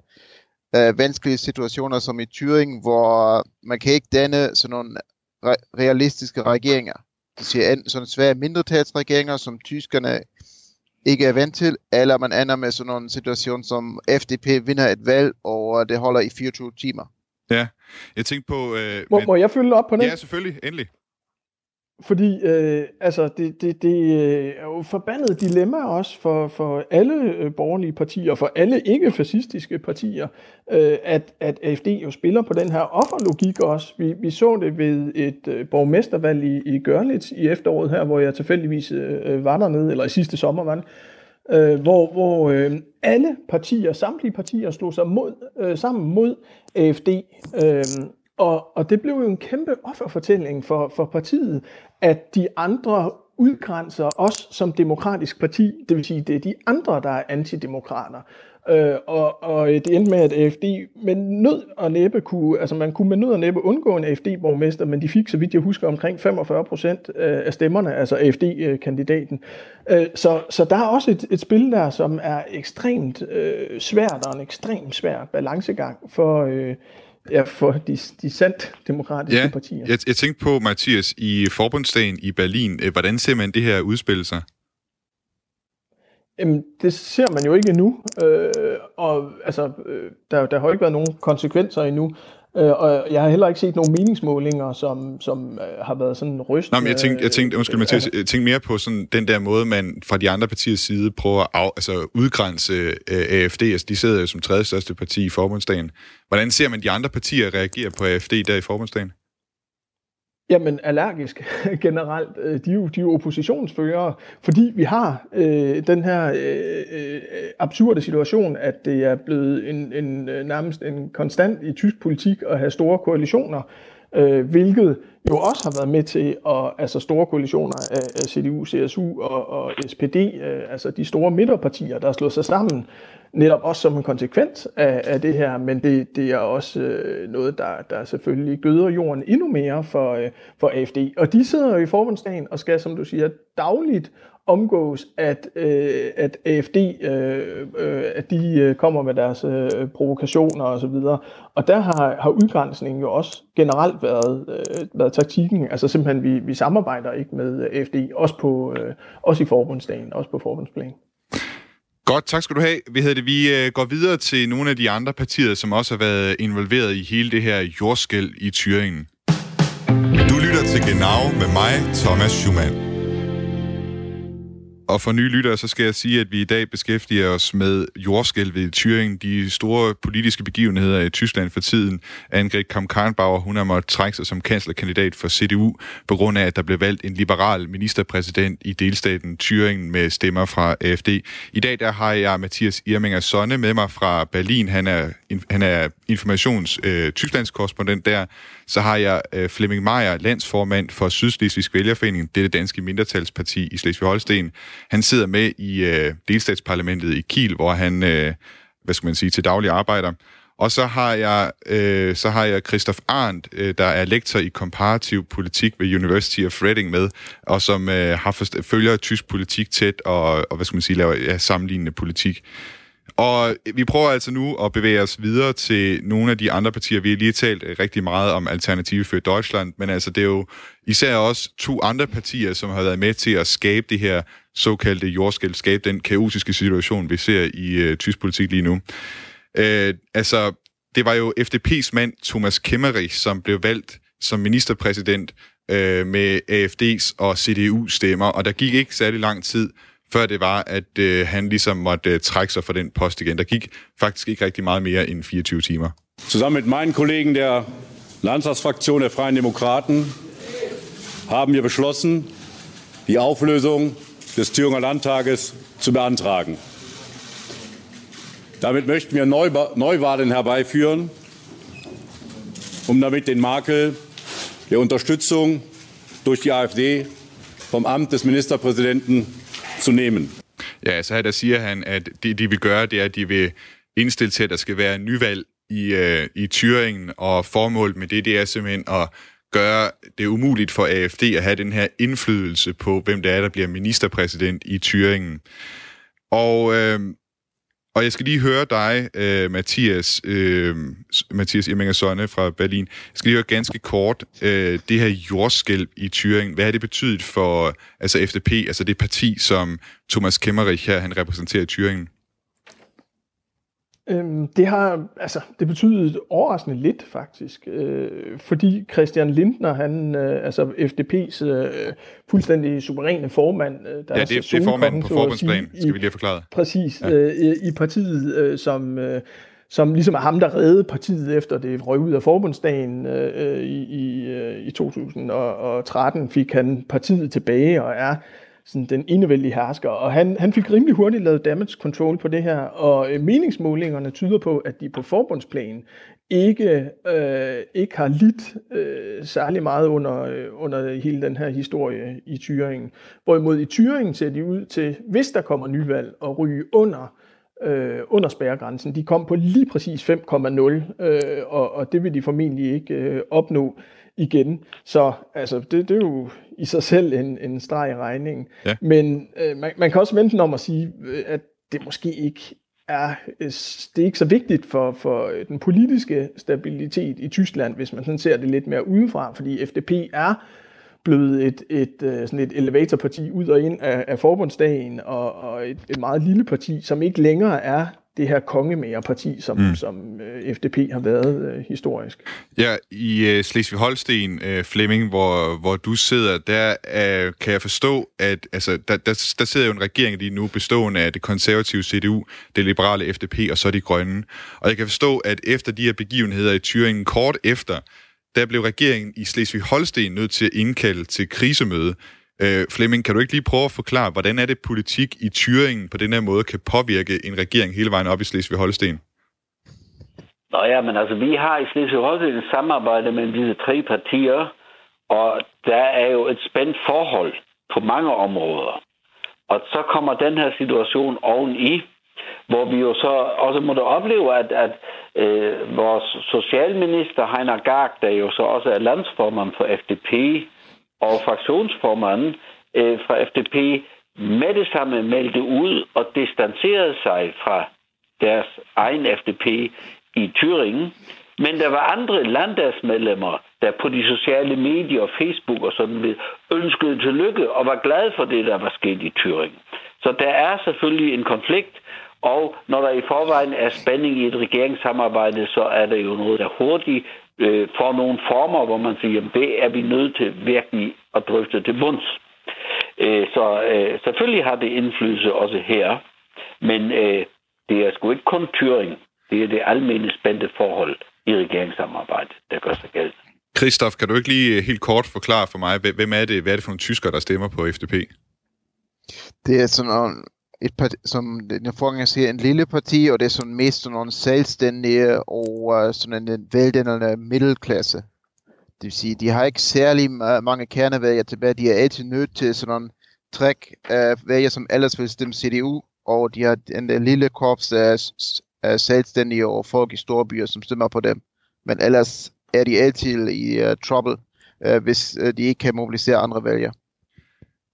uh, vanskelige situationer som i Thüringen, hvor man kan ikke danne sådan nogle re- realistiske regeringer. Det siger enten sådan svære mindretalsregeringer, som tyskerne ikke er vant til, eller man ender med sådan en situation, som FDP vinder et valg, og det holder i 24 timer. Ja, jeg tænkte på... Øh, må, men... må jeg følge op på det? Ja, selvfølgelig. Endelig. Fordi øh, altså, det, det, det øh, er jo forbandet dilemma også for, for alle øh, borgerlige partier, for alle ikke-fascistiske partier, øh, at, at AFD jo spiller på den her offerlogik også. Vi, vi så det ved et øh, borgmestervalg i, i Gørlitz i efteråret her, hvor jeg tilfældigvis øh, var dernede, eller i sidste sommer var det, øh, hvor, hvor øh, alle partier, samtlige partier, slog sig mod, øh, sammen mod AFD. Øh, og, og det blev jo en kæmpe offerfortælling for, for partiet, at de andre udgrænser os som demokratisk parti, det vil sige, det er de andre, der er antidemokrater. Øh, og, og det endte med, at AFD med nød og næppe kunne, altså man kunne med nød og næppe undgå en AFD-borgmester, men de fik, så vidt jeg husker, omkring 45 procent øh, af stemmerne, altså AFD-kandidaten. Øh, så, så der er også et, et spil der, som er ekstremt øh, svært, og en ekstremt svær balancegang for, øh, Ja, for de, de sandt demokratiske ja, partier. Jeg, jeg tænkte på, Mathias, i forbundsdagen i Berlin, øh, hvordan ser man det her udspille sig? Jamen, det ser man jo ikke endnu, øh, og altså, øh, der, der har jo ikke været nogen konsekvenser endnu. Øh, og jeg har heller ikke set nogen meningsmålinger, som, som øh, har været sådan rystende. Nej, men jeg tænkte, jeg tænkte undskyld Mathias, jeg tænkte mere på sådan den der måde, man fra de andre partiers side prøver at af, altså udgrænse øh, AFD. Altså, de sidder jo som tredje største parti i forbundsdagen. Hvordan ser man de andre partier reagere på AFD der i forbundsdagen? Jamen allergisk [laughs] generelt. Øh, de er jo, de er jo oppositionsførere, fordi vi har øh, den her øh, øh absurde situation, at det er blevet en, en, øh, nærmest en konstant i tysk politik at have store koalitioner, øh, hvilket jo også har været med til at, altså store koalitioner af, af CDU, CSU og, og SPD, øh, altså de store midterpartier, der har slået sig sammen, netop også som en konsekvens af, af det her, men det, det er også øh, noget, der, der selvfølgelig gøder jorden endnu mere for, øh, for AFD. Og de sidder jo i forbundsdagen og skal, som du siger, dagligt omgås, at, øh, at AFD øh, øh, at de øh, kommer med deres øh, provokationer osv. Og, og der har, har udgrænsningen jo også generelt været, øh, været taktikken. Altså simpelthen, vi, vi samarbejder ikke med AFD, også, på, øh, også i forbundsdagen, også på forbundsplan. Godt, tak skal du have. Vi, det, vi øh, går videre til nogle af de andre partier, som også har været involveret i hele det her jordskæld i Thüringen. Du lytter til Genau med mig, Thomas Schumann. Og for nye lyttere, så skal jeg sige, at vi i dag beskæftiger os med jordskælvet i Thüringen, de store politiske begivenheder i Tyskland for tiden. Angrid Kamm-Karnbauer, hun har måttet trække sig som kanslerkandidat for CDU, på grund af, at der blev valgt en liberal ministerpræsident i delstaten Thüringen med stemmer fra AFD. I dag der har jeg Mathias Irminger Sonne med mig fra Berlin. Han er, han er informations øh, Tysklands korrespondent der. Så har jeg øh, Flemming Meier, landsformand for Sydslesvigsk Vælgerforening, det er det danske mindretalsparti i Slesvig-Holsten. Han sidder med i øh, delstatsparlamentet i Kiel, hvor han, øh, hvad skal man sige, til daglig arbejder. Og så har jeg, øh, så har jeg Christoph Arndt, øh, der er lektor i komparativ politik ved University of Reading med, og som øh, har forst- følger tysk politik tæt og, og hvad skal man sige, laver ja, sammenlignende politik. Og vi prøver altså nu at bevæge os videre til nogle af de andre partier. Vi har lige talt øh, rigtig meget om Alternative for Deutschland, men altså det er jo især også to andre partier, som har været med til at skabe det her såkaldte jordskæld, skabe den kaotiske situation, vi ser i øh, tysk politik lige nu. Øh, altså, det var jo FDP's mand, Thomas Kemmerich, som blev valgt som ministerpræsident øh, med AFD's og CDU's stemmer, og der gik ikke særlig lang tid, før det var, at øh, han ligesom måtte øh, trække sig fra den post igen. Der gik faktisk ikke rigtig meget mere end 24 timer. Zusammen mit meinen Kollegen der Landtagsfraktion der Freien Demokraten haben wir beschlossen, die Auflösung des Thüringer Landtages zu beantragen. Damit möchten wir Neuwahlen herbeiführen, um damit den Makel der Unterstützung durch die AfD vom Amt des Ministerpräsidenten zu nehmen. Ja, så her der siger han, at det, de vil gøre, det er, at de vil indstille til, at der skal være nyvalg i, øh, i Thüringen, og formålet med det, det er simpelthen at gøre det umuligt for AFD at have den her indflydelse på, hvem det er, der bliver ministerpræsident i Thüringen. Og øh, og jeg skal lige høre dig, øh, Mathias, øh, Mathias Irminger Sonne fra Berlin. Jeg skal lige høre ganske kort, øh, det her jordskælv i Thüringen, hvad har det betydet for altså FDP, altså det parti, som Thomas Kemmerich her, han repræsenterer i Thüringen? Øhm, det har, altså, det betyder overraskende lidt, faktisk. Øh, fordi Christian Lindner, han, øh, altså FDP's øh, fuldstændig suveræne formand, øh, der ja, det, er, det er formanden på forbundsplan, skal vi lige have forklaret. Præcis, ja. øh, i partiet, øh, som... Øh, som ligesom er ham, der reddede partiet efter det røg ud af forbundsdagen øh, i, i, øh, i 2013, fik han partiet tilbage og er sådan den indevældige hersker, og han, han fik rimelig hurtigt lavet damage control på det her, og øh, meningsmålingerne tyder på, at de på forbundsplan ikke, øh, ikke har lidt øh, særlig meget under, øh, under hele den her historie i Thüringen. Hvorimod i Thüringen ser de ud til, hvis der kommer nyvalg, at ryge under øh, under spærregrænsen. De kom på lige præcis 5,0, øh, og, og det vil de formentlig ikke øh, opnå igen. Så altså, det, det er jo i sig selv en, en streg i regningen. Ja. Men øh, man, man kan også vente om at sige, øh, at det måske ikke er, øh, det er ikke så vigtigt for, for den politiske stabilitet i Tyskland, hvis man sådan ser det lidt mere udefra, fordi FDP er blevet et, et, øh, sådan et elevatorparti ud og ind af, af forbundsdagen, og, og et, et meget lille parti, som ikke længere er det her kongemagerparti, som, mm. som øh, FDP har været øh, historisk. Ja, i øh, Slesvig-Holsten, øh, Flemming, hvor, hvor du sidder, der øh, kan jeg forstå, at altså, der, der, der sidder jo en regering lige nu bestående af det konservative CDU, det liberale FDP og så de grønne. Og jeg kan forstå, at efter de her begivenheder i Thüringen, kort efter, der blev regeringen i Slesvig-Holsten nødt til at indkalde til krisemøde. Øh, Flemming, kan du ikke lige prøve at forklare, hvordan er det politik i Thüringen på den her måde kan påvirke en regering hele vejen op i Slesvig-Holsten? Nå ja, men altså vi har i Slesvig-Holsten et samarbejde mellem disse tre partier, og der er jo et spændt forhold på mange områder. Og så kommer den her situation oveni, hvor vi jo så også måtte opleve, at, at øh, vores socialminister Heiner Gag, der jo så også er landsformand for FDP, og fraktionsformanden øh, fra FDP med det samme meldte ud og distancerede sig fra deres egen FDP i Thüringen. Men der var andre landdagsmedlemmer, der på de sociale medier og Facebook og sådan noget ønskede tillykke og var glade for det, der var sket i Thüringen. Så der er selvfølgelig en konflikt, og når der i forvejen er spænding i et regeringssamarbejde, så er der jo noget, der hurtigt øh, får nogle former, hvor man siger, at det er vi nødt til virkelig at drøfte til bunds. Øh, så øh, selvfølgelig har det indflydelse også her, men øh, det er sgu ikke kun Thüringen. Det er det almindelige spændte forhold i regeringssamarbejdet, der gør sig gældende. Christoph, kan du ikke lige helt kort forklare for mig, hvem er det, hvad er det for nogle tyskere, der stemmer på FDP? Det er sådan nogle et parti, som den forgænger siger, en lille parti, og det er sådan mest sådan nogle selvstændige og uh, sådan en veldendende middelklasse. Det vil sige, de har ikke særlig mange kernevælger tilbage. De er altid nødt til sådan nogle træk af øh, vælger, som ellers vil stemme CDU, og de har en, en lille korps af, af selvstændige og folk i store byer, som stemmer på dem. Men ellers er de altid i uh, trouble, uh, hvis uh, de ikke kan mobilisere andre vælger.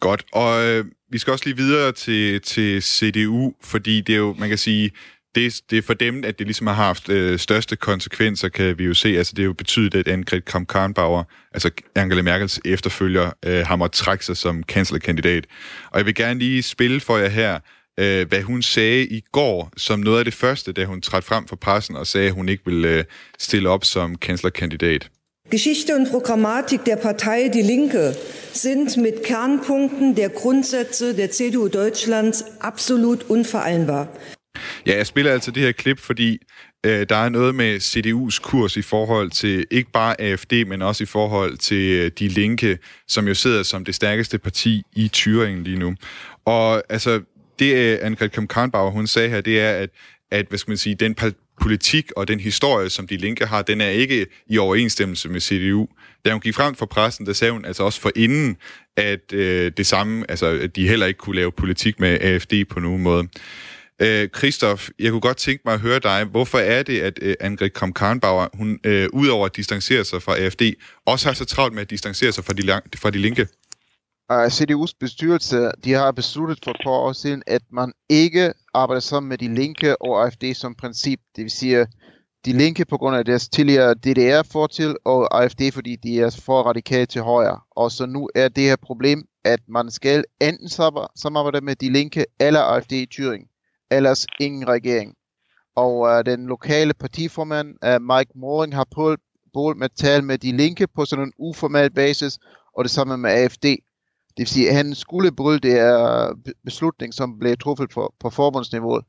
Godt, og vi skal også lige videre til, til CDU, fordi det er jo, man kan sige, det, det er for dem, at det ligesom har haft øh, største konsekvenser, kan vi jo se. Altså, det er jo betydet, at Annegret Kramp-Karrenbauer, altså Angela Merkels efterfølger, øh, har måttet trække sig som kanslerkandidat. Og jeg vil gerne lige spille for jer her, øh, hvad hun sagde i går, som noget af det første, da hun trådte frem for pressen og sagde, at hun ikke ville øh, stille op som kanslerkandidat. Geschichte und Programmatik der Partei Die Linke sind mit Kernpunkten der Grundsätze der CDU Deutschlands absolut unvereinbar. Ja, jeg spiller altså det her klip, fordi øh, der er noget med CDU's kurs i forhold til ikke bare AFD, men også i forhold til øh, De Linke, som jo sidder som det stærkeste parti i Thüringen lige nu. Og altså, det øh, Annegret Kramp-Karrenbauer, hun sagde her, det er, at, at hvad skal man sige, den politik og den historie, som De Linke har, den er ikke i overensstemmelse med CDU. Da hun gik frem for pressen, der sagde hun altså også for inden, at øh, det samme, altså at de heller ikke kunne lave politik med AFD på nogen måde. Øh, Christoph, jeg kunne godt tænke mig at høre dig. Hvorfor er det, at øh, Angrid Kramp-Karrenbauer, hun øh, udover at distancere sig fra AFD, også har så travlt med at distancere sig fra de, fra de linke? Uh, CDU's bestyrelse, de har besluttet for et par år siden, at man ikke arbejder sammen med de linke og AFD som princip. Det vil sige, de linke på grund af deres tidligere DDR-fortil, og AFD fordi de er for radikale til højre. Og så nu er det her problem, at man skal enten samarbejde med de linke eller AFD i Thüringen ellers ingen regering. Og uh, den lokale partiformand, uh, Mike Moring, har prøvet med at tale med de linke på sådan en uformel basis, og det samme med AFD. Det vil sige, at han skulle bryde det her beslutning, som blev truffet på, på forbundsniveau.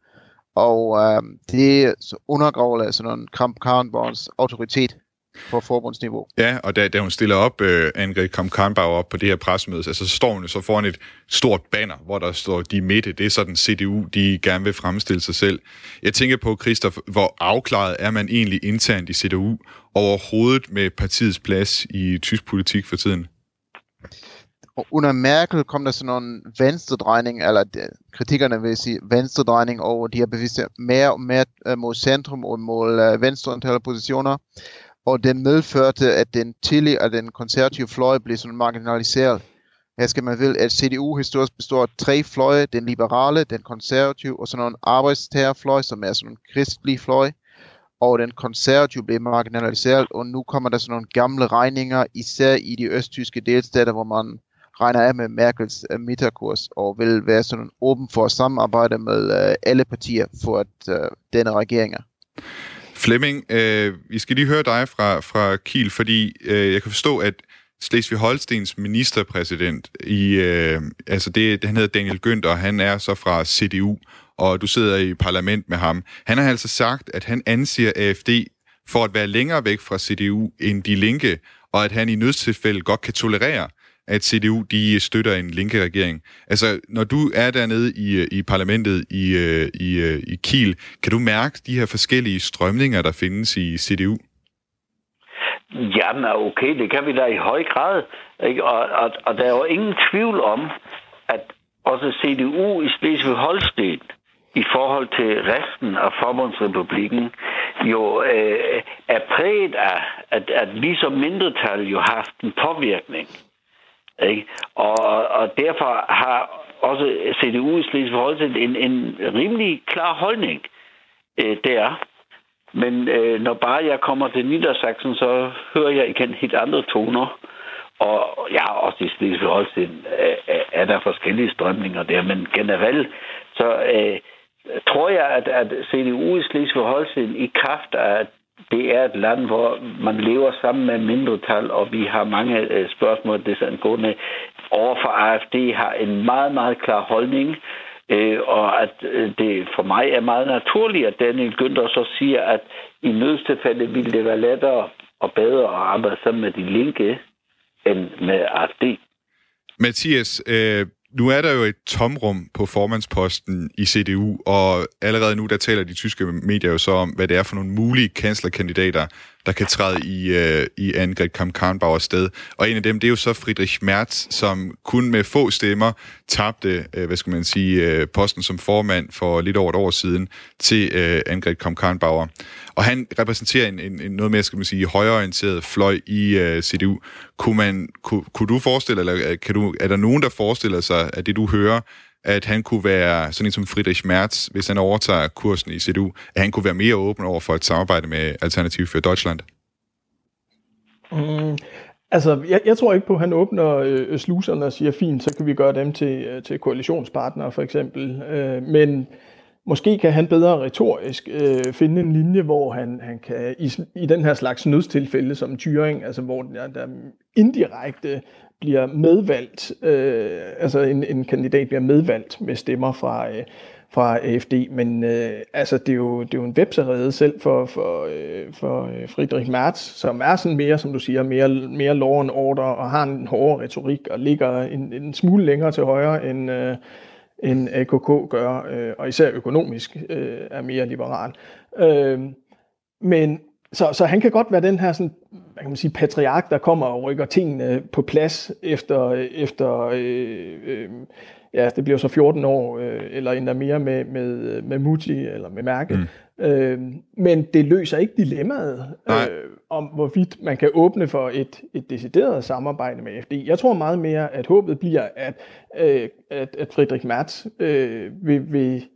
Og øh, det undergraver altså nogle Kramp Karnborns autoritet på forbundsniveau. Ja, og da, da hun stiller op, øh, Angrid kom Karnbauer op på det her pressemøde, altså, så står hun jo så foran et stort banner, hvor der står de midte. Det er sådan CDU, de gerne vil fremstille sig selv. Jeg tænker på, Christoph, hvor afklaret er man egentlig internt i CDU overhovedet med partiets plads i tysk politik for tiden? Og under Merkel kom der sådan en venstredrejning, eller kritikerne vil sige venstredrejning, og de har bevidst mere og mere øh, mod centrum og mod øh, venstreorienterede positioner og den medførte, at den tidligere den konservative fløj blev sådan marginaliseret. Her skal man vide, at CDU historisk består af tre fløje, den liberale, den konservative og sådan en arbejdstagerfløj, som er sådan en kristelig fløj. Og den konservative blev marginaliseret, og nu kommer der sådan nogle gamle regninger, især i de østtyske delstater, hvor man regner af med Merkels øh, midterkurs og vil være sådan åben for at samarbejde med øh, alle partier for at øh, denne regeringer. Flemming, øh, vi skal lige høre dig fra, fra Kiel, fordi øh, jeg kan forstå, at Slesvig-Holstens ministerpræsident, i, øh, altså det, han hedder Daniel Günther, og han er så fra CDU, og du sidder i parlament med ham. Han har altså sagt, at han anser AFD for at være længere væk fra CDU end de linke, og at han i nødstilfælde godt kan tolerere, at CDU de støtter en linke regering. Altså, når du er dernede i, i parlamentet i, øh, i, øh, i Kiel, kan du mærke de her forskellige strømninger, der findes i CDU? Jamen, okay, det kan vi da i høj grad. Ikke? Og, og, og der er jo ingen tvivl om, at også CDU i Slesvig-Holsten i forhold til resten af Forbundsrepublikken jo øh, er præget af, at, at vi som mindretal jo har haft en påvirkning ikke? Og, og derfor har også CDU i Slesvig Holstein en, en rimelig klar holdning øh, der. Men øh, når bare jeg kommer til Niedersachsen, så hører jeg igen helt andre toner. Og ja, også i Slesvig Holstein øh, øh, er der forskellige strømninger der, men generelt så øh, tror jeg, at, at CDU i Slesvig Holstein i kraft af det er et land, hvor man lever sammen med mindretal, og vi har mange øh, spørgsmål desangående over for AFD har en meget, meget klar holdning, øh, og at øh, det for mig er meget naturligt, at Daniel Günther så siger, at i nødstilfælde ville det være lettere og bedre at arbejde sammen med de linke end med AFD. Mathias, øh, nu er der jo et tomrum på formandsposten i CDU, og allerede nu der taler de tyske medier jo så om, hvad det er for nogle mulige kanslerkandidater, der kan træde i, øh, i Angrid Kramp-Karrenbauers sted. Og en af dem, det er jo så Friedrich Merz, som kun med få stemmer tabte, øh, hvad skal man sige, øh, posten som formand for lidt over et år siden til øh, Angrid Kramp-Karrenbauer. Og han repræsenterer en, en, en noget mere, skal man sige, højorienteret fløj i øh, CDU. Kunne, man, kunne, kunne du forestille, eller øh, kan du, er der nogen, der forestiller sig, at det du hører, at han kunne være, sådan en som Friedrich Merz, hvis han overtager kursen i CDU, at han kunne være mere åben over for et samarbejde med Alternativ for Deutschland? Mm, altså, jeg, jeg tror ikke på, at han åbner øh, sluserne og siger, fint, så kan vi gøre dem til, øh, til koalitionspartnere, for eksempel. Øh, men måske kan han bedre retorisk øh, finde en linje, hvor han, han kan, i, i den her slags nødstilfælde som tyring, altså hvor der, der indirekte bliver medvalgt, øh, altså en, en kandidat bliver medvalgt med stemmer fra, øh, fra AFD, men øh, altså det er jo, det er jo en webserede selv for, for, øh, for øh, Friedrich Merz, som er sådan mere, som du siger, mere, mere law and order, og har en hårdere retorik, og ligger en, en smule længere til højre, end, øh, end AKK gør, øh, og især økonomisk øh, er mere liberal. Øh, men så, så han kan godt være den her sådan, hvad kan man sige, patriark, der kommer og rykker tingene på plads efter, efter øh, øh, ja, det bliver så 14 år, øh, eller endda mere med, med, med Muti eller med Mærke. Mm. Øh, men det løser ikke dilemmaet øh, om, hvorvidt man kan åbne for et, et decideret samarbejde med FD. Jeg tror meget mere, at håbet bliver, at, øh, at, at Friedrich Merz øh, vil, vil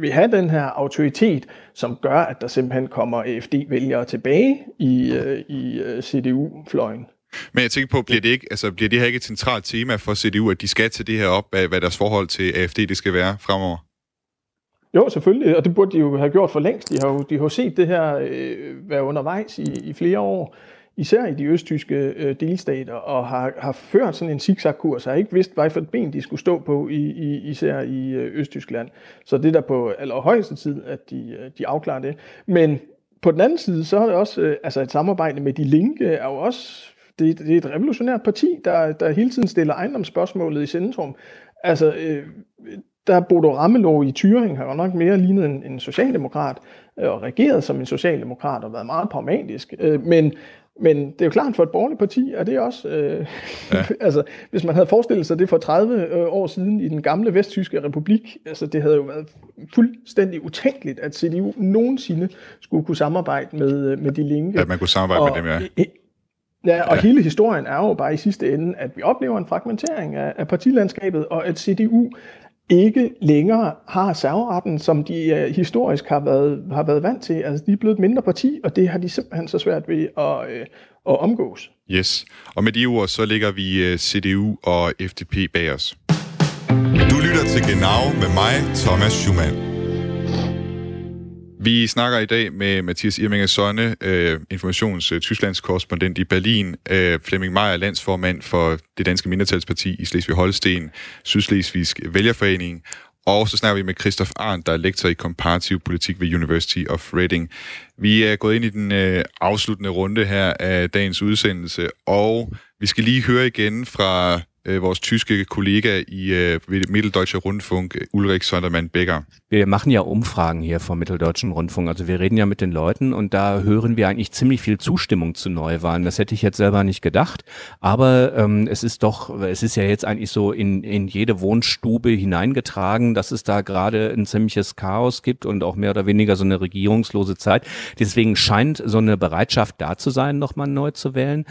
vil have den her autoritet, som gør, at der simpelthen kommer AFD-vælgere tilbage i, øh, i øh, CDU-fløjen. Men jeg tænker på, bliver det, ikke, altså, bliver det her ikke et centralt tema for CDU, at de skal til det her op, hvad, hvad deres forhold til AFD det skal være fremover? Jo, selvfølgelig, og det burde de jo have gjort for længst. De har jo, de har jo set det her øh, være undervejs i, i flere år især i de østtyske øh, delstater, og har, har ført sådan en zigzag-kurs, har ikke vidst, hvad for et ben de skulle stå på, i, i, især i øh, Østtyskland. Så det er der på allerhøjeste tid, at de, øh, de afklarer det. Men på den anden side, så er det også, øh, altså et samarbejde med de linke er jo også, det, det er et revolutionært parti, der, der hele tiden stiller ejendomsspørgsmålet i centrum. Altså, øh, der Bodo Ramelow i Thüringen har jo nok mere lignet en, en socialdemokrat, øh, og regeret som en socialdemokrat og været meget pragmatisk. Øh, men men det er jo klart, for et borgerligt parti er det også... Øh, ja. [laughs] altså, hvis man havde forestillet sig det for 30 øh, år siden i den gamle vesttyske republik, altså det havde jo været fuldstændig utænkeligt, at CDU nogensinde skulle kunne samarbejde med, med de linke. At man kunne samarbejde og, med dem, ja. Ja, og ja. hele historien er jo bare i sidste ende, at vi oplever en fragmentering af, af partilandskabet, og at CDU ikke længere har serveretten, som de uh, historisk har været, har været vant til. Altså, de er blevet et mindre parti, og det har de simpelthen så svært ved at, uh, at omgås. Yes, og med de ord, så ligger vi uh, øh, CDU og FDP bag os. Du lytter til Genau med mig, Thomas Schumann. Vi snakker i dag med Mathias Irminger Sonne, øh, informations øh, Tysklands korrespondent i Berlin, øh, Flemming Meyer, landsformand for det danske mindretalsparti i Slesvig-Holsten, Sydslesvigsk Vælgerforening, og så snakker vi med Christoph Arndt, der er lektor i komparativ politik ved University of Reading. Vi er gået ind i den øh, afsluttende runde her af dagens udsendelse, og vi skal lige høre igen fra äh, vores tyske Kollege i äh, Mitteldeutsche Rundfunk, Ulrich Sondermann-Becker. Wir machen ja Umfragen hier vom Mitteldeutschen Rundfunk. Also wir reden ja mit den Leuten und da hören wir eigentlich ziemlich viel Zustimmung zu Neuwahlen. Das hätte ich jetzt selber nicht gedacht. Aber ähm, es ist doch, es ist ja jetzt eigentlich so in, in jede Wohnstube hineingetragen, dass es da gerade ein ziemliches Chaos gibt und auch mehr oder weniger so eine regierungslose Zeit. Deswegen scheint so eine Bereitschaft da zu sein, nochmal neu zu wählen.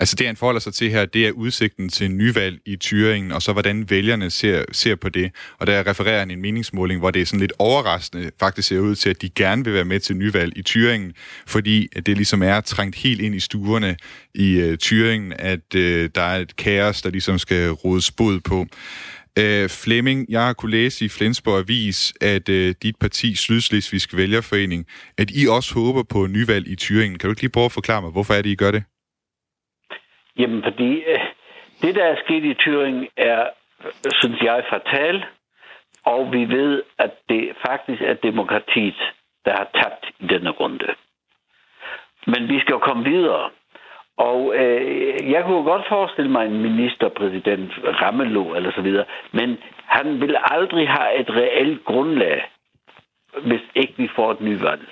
Altså det, han forholder sig til her, det er udsigten til en nyvalg i Thüringen, og så hvordan vælgerne ser, ser på det. Og der refererer han en meningsmåling, hvor det er sådan lidt overraskende faktisk ser ud til, at de gerne vil være med til nyvalg i Thüringen, fordi det ligesom er trængt helt ind i stuerne i uh, Thüringen, at uh, der er et kaos, der ligesom skal rådes bod på. Uh, Flemming, jeg har kunne læse i Flensborg Avis, at uh, dit parti, Sydslesvigsk Vælgerforening, at I også håber på nyvalg i Thüringen. Kan du ikke lige prøve at forklare mig, hvorfor er det, I gør det? Jamen, fordi øh, det, der er sket i Thüringen, er, synes jeg, fatal. Og vi ved, at det faktisk er demokratiet, der har tabt i denne runde. Men vi skal jo komme videre. Og øh, jeg kunne godt forestille mig en ministerpræsident, Ramelow eller så videre, men han vil aldrig have et reelt grundlag, hvis ikke vi får et nyvalg.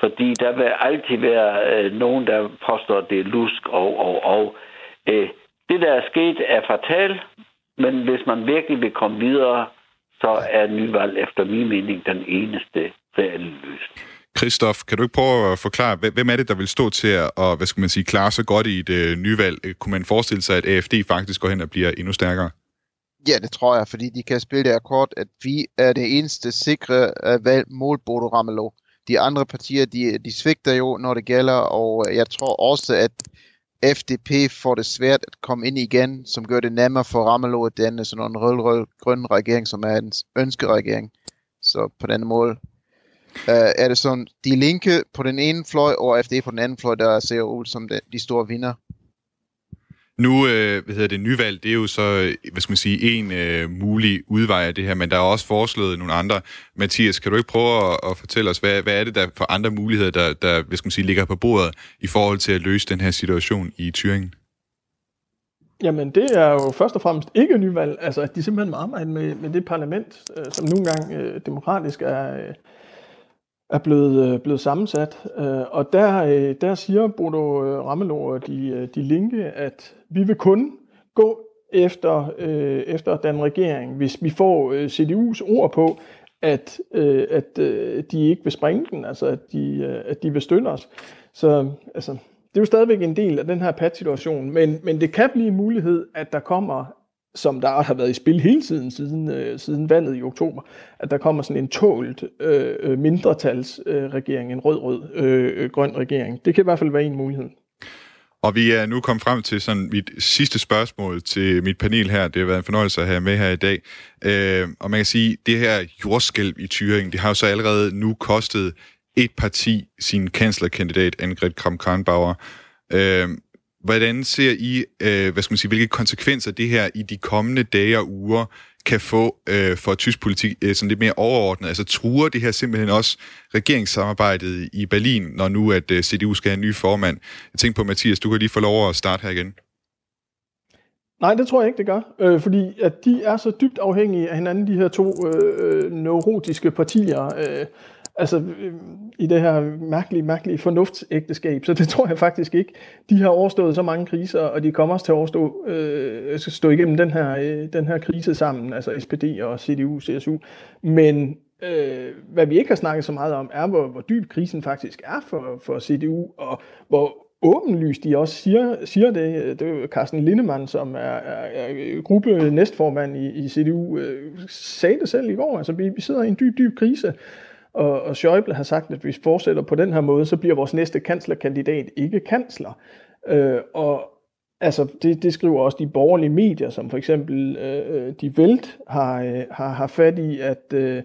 Fordi der vil altid være øh, nogen, der påstår, at det er lusk og, og, og. Øh, det, der er sket, er fatalt, men hvis man virkelig vil komme videre, så er nyvalg efter min mening den eneste reelle løsning. Christoph, kan du ikke prøve at forklare, hvem er det, der vil stå til at hvad skal man sige, klare så godt i et øh, nyvalg? Kunne man forestille sig, at AFD faktisk går hen og bliver endnu stærkere? Ja, det tror jeg, fordi de kan spille det akkord, at vi er det eneste sikre uh, valg mod Bodo Ramelow. De andre partier, de, de svigter jo, når det gælder, og jeg tror også, at FDP får det svært at komme ind igen, som gør det nemmere for Ramelow at danne sådan en rød-rød-grøn regering, som er en ønskeregering. Så på den måde uh, er det sådan, de linke på den ene fløj, og FD på den anden fløj, der ser ud som de, de store vinder. Nu, øh, hvad hedder det, nyvalg, det er jo så, øh, hvad skal man sige, en øh, mulig udvej af det her, men der er også foreslået nogle andre. Mathias, kan du ikke prøve at, at fortælle os, hvad, hvad er det der for andre muligheder, der, der hvad skal man sige, ligger på bordet i forhold til at løse den her situation i Thüringen? Jamen, det er jo først og fremmest ikke nyvalg. Altså, at de simpelthen må arbejde med, med det parlament, øh, som nogle gange øh, demokratisk er, øh, er blevet, øh, blevet sammensat. Øh, og der, øh, der siger Bodo Ramelow og de, de linke, at vi vil kun gå efter, efter den regering, hvis vi får CDU's ord på, at, at de ikke vil springe den, altså at de, at de vil støtte os. Så altså, det er jo stadigvæk en del af den her pat-situation, men, men det kan blive en mulighed, at der kommer som der har været i spil hele tiden siden, øh, siden valget i oktober, at der kommer sådan en tålt øh, øh mindretalsregering, øh, en rød-rød øh, grøn regering. Det kan i hvert fald være en mulighed. Og vi er nu kommet frem til sådan mit sidste spørgsmål til mit panel her. Det har været en fornøjelse at have med her i dag. Øh, og man kan sige, det her jordskælv i Thüringen, det har jo så allerede nu kostet et parti sin kanslerkandidat, Angrid Kramp-Karrenbauer. Øh, Hvordan ser I, øh, hvad skal man sige, hvilke konsekvenser det her i de kommende dage og uger kan få øh, for tysk politik øh, sådan lidt mere overordnet? Altså truer det her simpelthen også regeringssamarbejdet i Berlin, når nu at øh, CDU skal have en ny formand? Jeg tænker på, Mathias, du kan lige få lov at starte her igen. Nej, det tror jeg ikke, det gør. Øh, fordi at de er så dybt afhængige af hinanden, de her to øh, øh neurotiske partier. Øh, altså øh, i det her mærkelige, mærkelige fornuftsægteskab. Så det tror jeg faktisk ikke. De har overstået så mange kriser, og de kommer også til at overstå, øh, stå igennem den her, øh, den her krise sammen, altså SPD og CDU, CSU. Men øh, hvad vi ikke har snakket så meget om, er, hvor, hvor dyb krisen faktisk er for, for CDU, og hvor åbenlyst de også siger, siger det. Det er Carsten Lindemann, som er, er, er gruppe næstformand i, i CDU, øh, sagde det selv i går. Altså, vi, vi sidder i en dyb, dyb krise. Og, og Schäuble har sagt, at hvis vi fortsætter på den her måde, så bliver vores næste kanslerkandidat ikke kansler. Øh, og altså, det, det skriver også de borgerlige medier, som for eksempel øh, øh De Welt har, øh, har, har fat i, at, øh,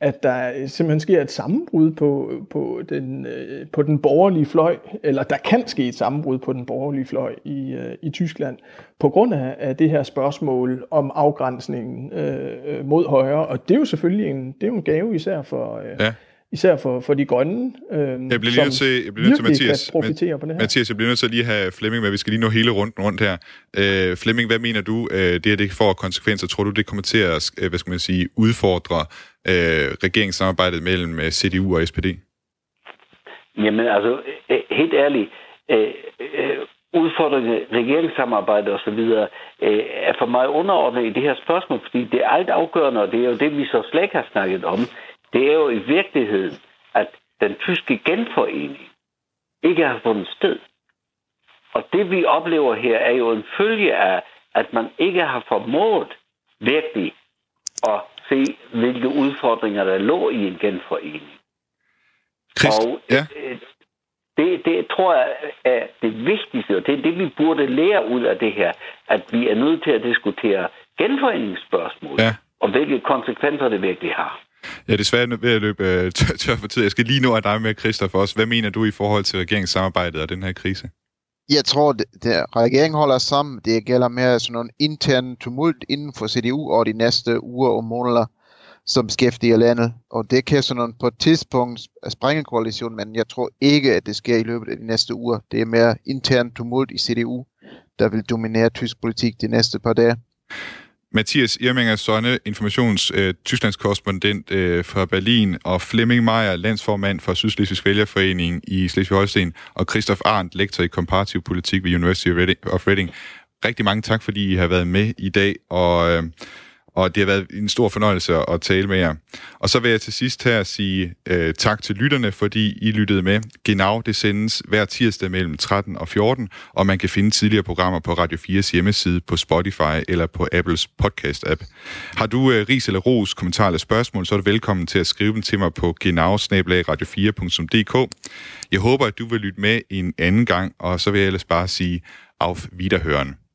at der simpelthen sker et sammenbrud på, på, den, øh, på den borgerlige fløj, eller der kan ske et sammenbrud på den borgerlige fløj i, øh, i Tyskland, på grund af, af det her spørgsmål om afgrænsningen øh, mod højre. Og det er jo selvfølgelig en, det er jo en gave især for, øh, ja især for, for de grønne, øh, jeg bliver lige som til, jeg bliver nødt til, Mathias, profitere på det her. Mathias, jeg bliver nødt til at lige have Flemming med. Vi skal lige nå hele rundt rundt her. Øh, Flemming, hvad mener du, øh, det her det får konsekvenser? Tror du, det kommer til at øh, hvad skal man sige, udfordre øh, regeringssamarbejdet mellem øh, CDU og SPD? Jamen altså, øh, helt ærligt, øh, øh, udfordrende regeringssamarbejde osv. Øh, er for mig underordnet i det her spørgsmål, fordi det er alt afgørende, og det er jo det, vi så slet ikke har snakket om, det er jo i virkeligheden, at den tyske genforening ikke har fundet sted. Og det vi oplever her er jo en følge af, at man ikke har formået virkelig at se, hvilke udfordringer der lå i en genforening. Christ, og ja. Øh, det, det tror jeg er det vigtigste, og det er det, vi burde lære ud af det her, at vi er nødt til at diskutere genforeningsspørgsmål, ja. og hvilke konsekvenser det virkelig har. Jeg er desværre ved at løbe øh, tør for tid. Jeg skal lige nå af dig med, Christoph, også. Hvad mener du i forhold til regeringssamarbejdet og den her krise? Jeg tror, at regeringen holder sammen. Det gælder mere sådan en intern tumult inden for CDU over de næste uger og måneder. som beskæftiger landet. Og det kan sådan på et tidspunkt sprænge koalitionen, men jeg tror ikke, at det sker i løbet af de næste uger. Det er mere intern tumult i CDU, der vil dominere tysk politik de næste par dage. Mathias Irminger Sonne, informations øh, Tysklands korrespondent øh, fra Berlin, og Flemming Meyer, landsformand for Sydslesvigsk Vælgerforening i Slesvig-Holsten, og Christoph Arndt, lektor i komparativ politik ved University of Reading. Rigtig mange tak, fordi I har været med i dag, og øh, og det har været en stor fornøjelse at tale med jer. Og så vil jeg til sidst her sige øh, tak til lytterne, fordi I lyttede med. Genau, det sendes hver tirsdag mellem 13 og 14, og man kan finde tidligere programmer på Radio 4's hjemmeside, på Spotify eller på Apples podcast-app. Har du øh, ris eller ros, kommentarer eller spørgsmål, så er du velkommen til at skrive dem til mig på genau-radio4.dk. Jeg håber, at du vil lytte med en anden gang, og så vil jeg ellers bare sige auf Wiederhören.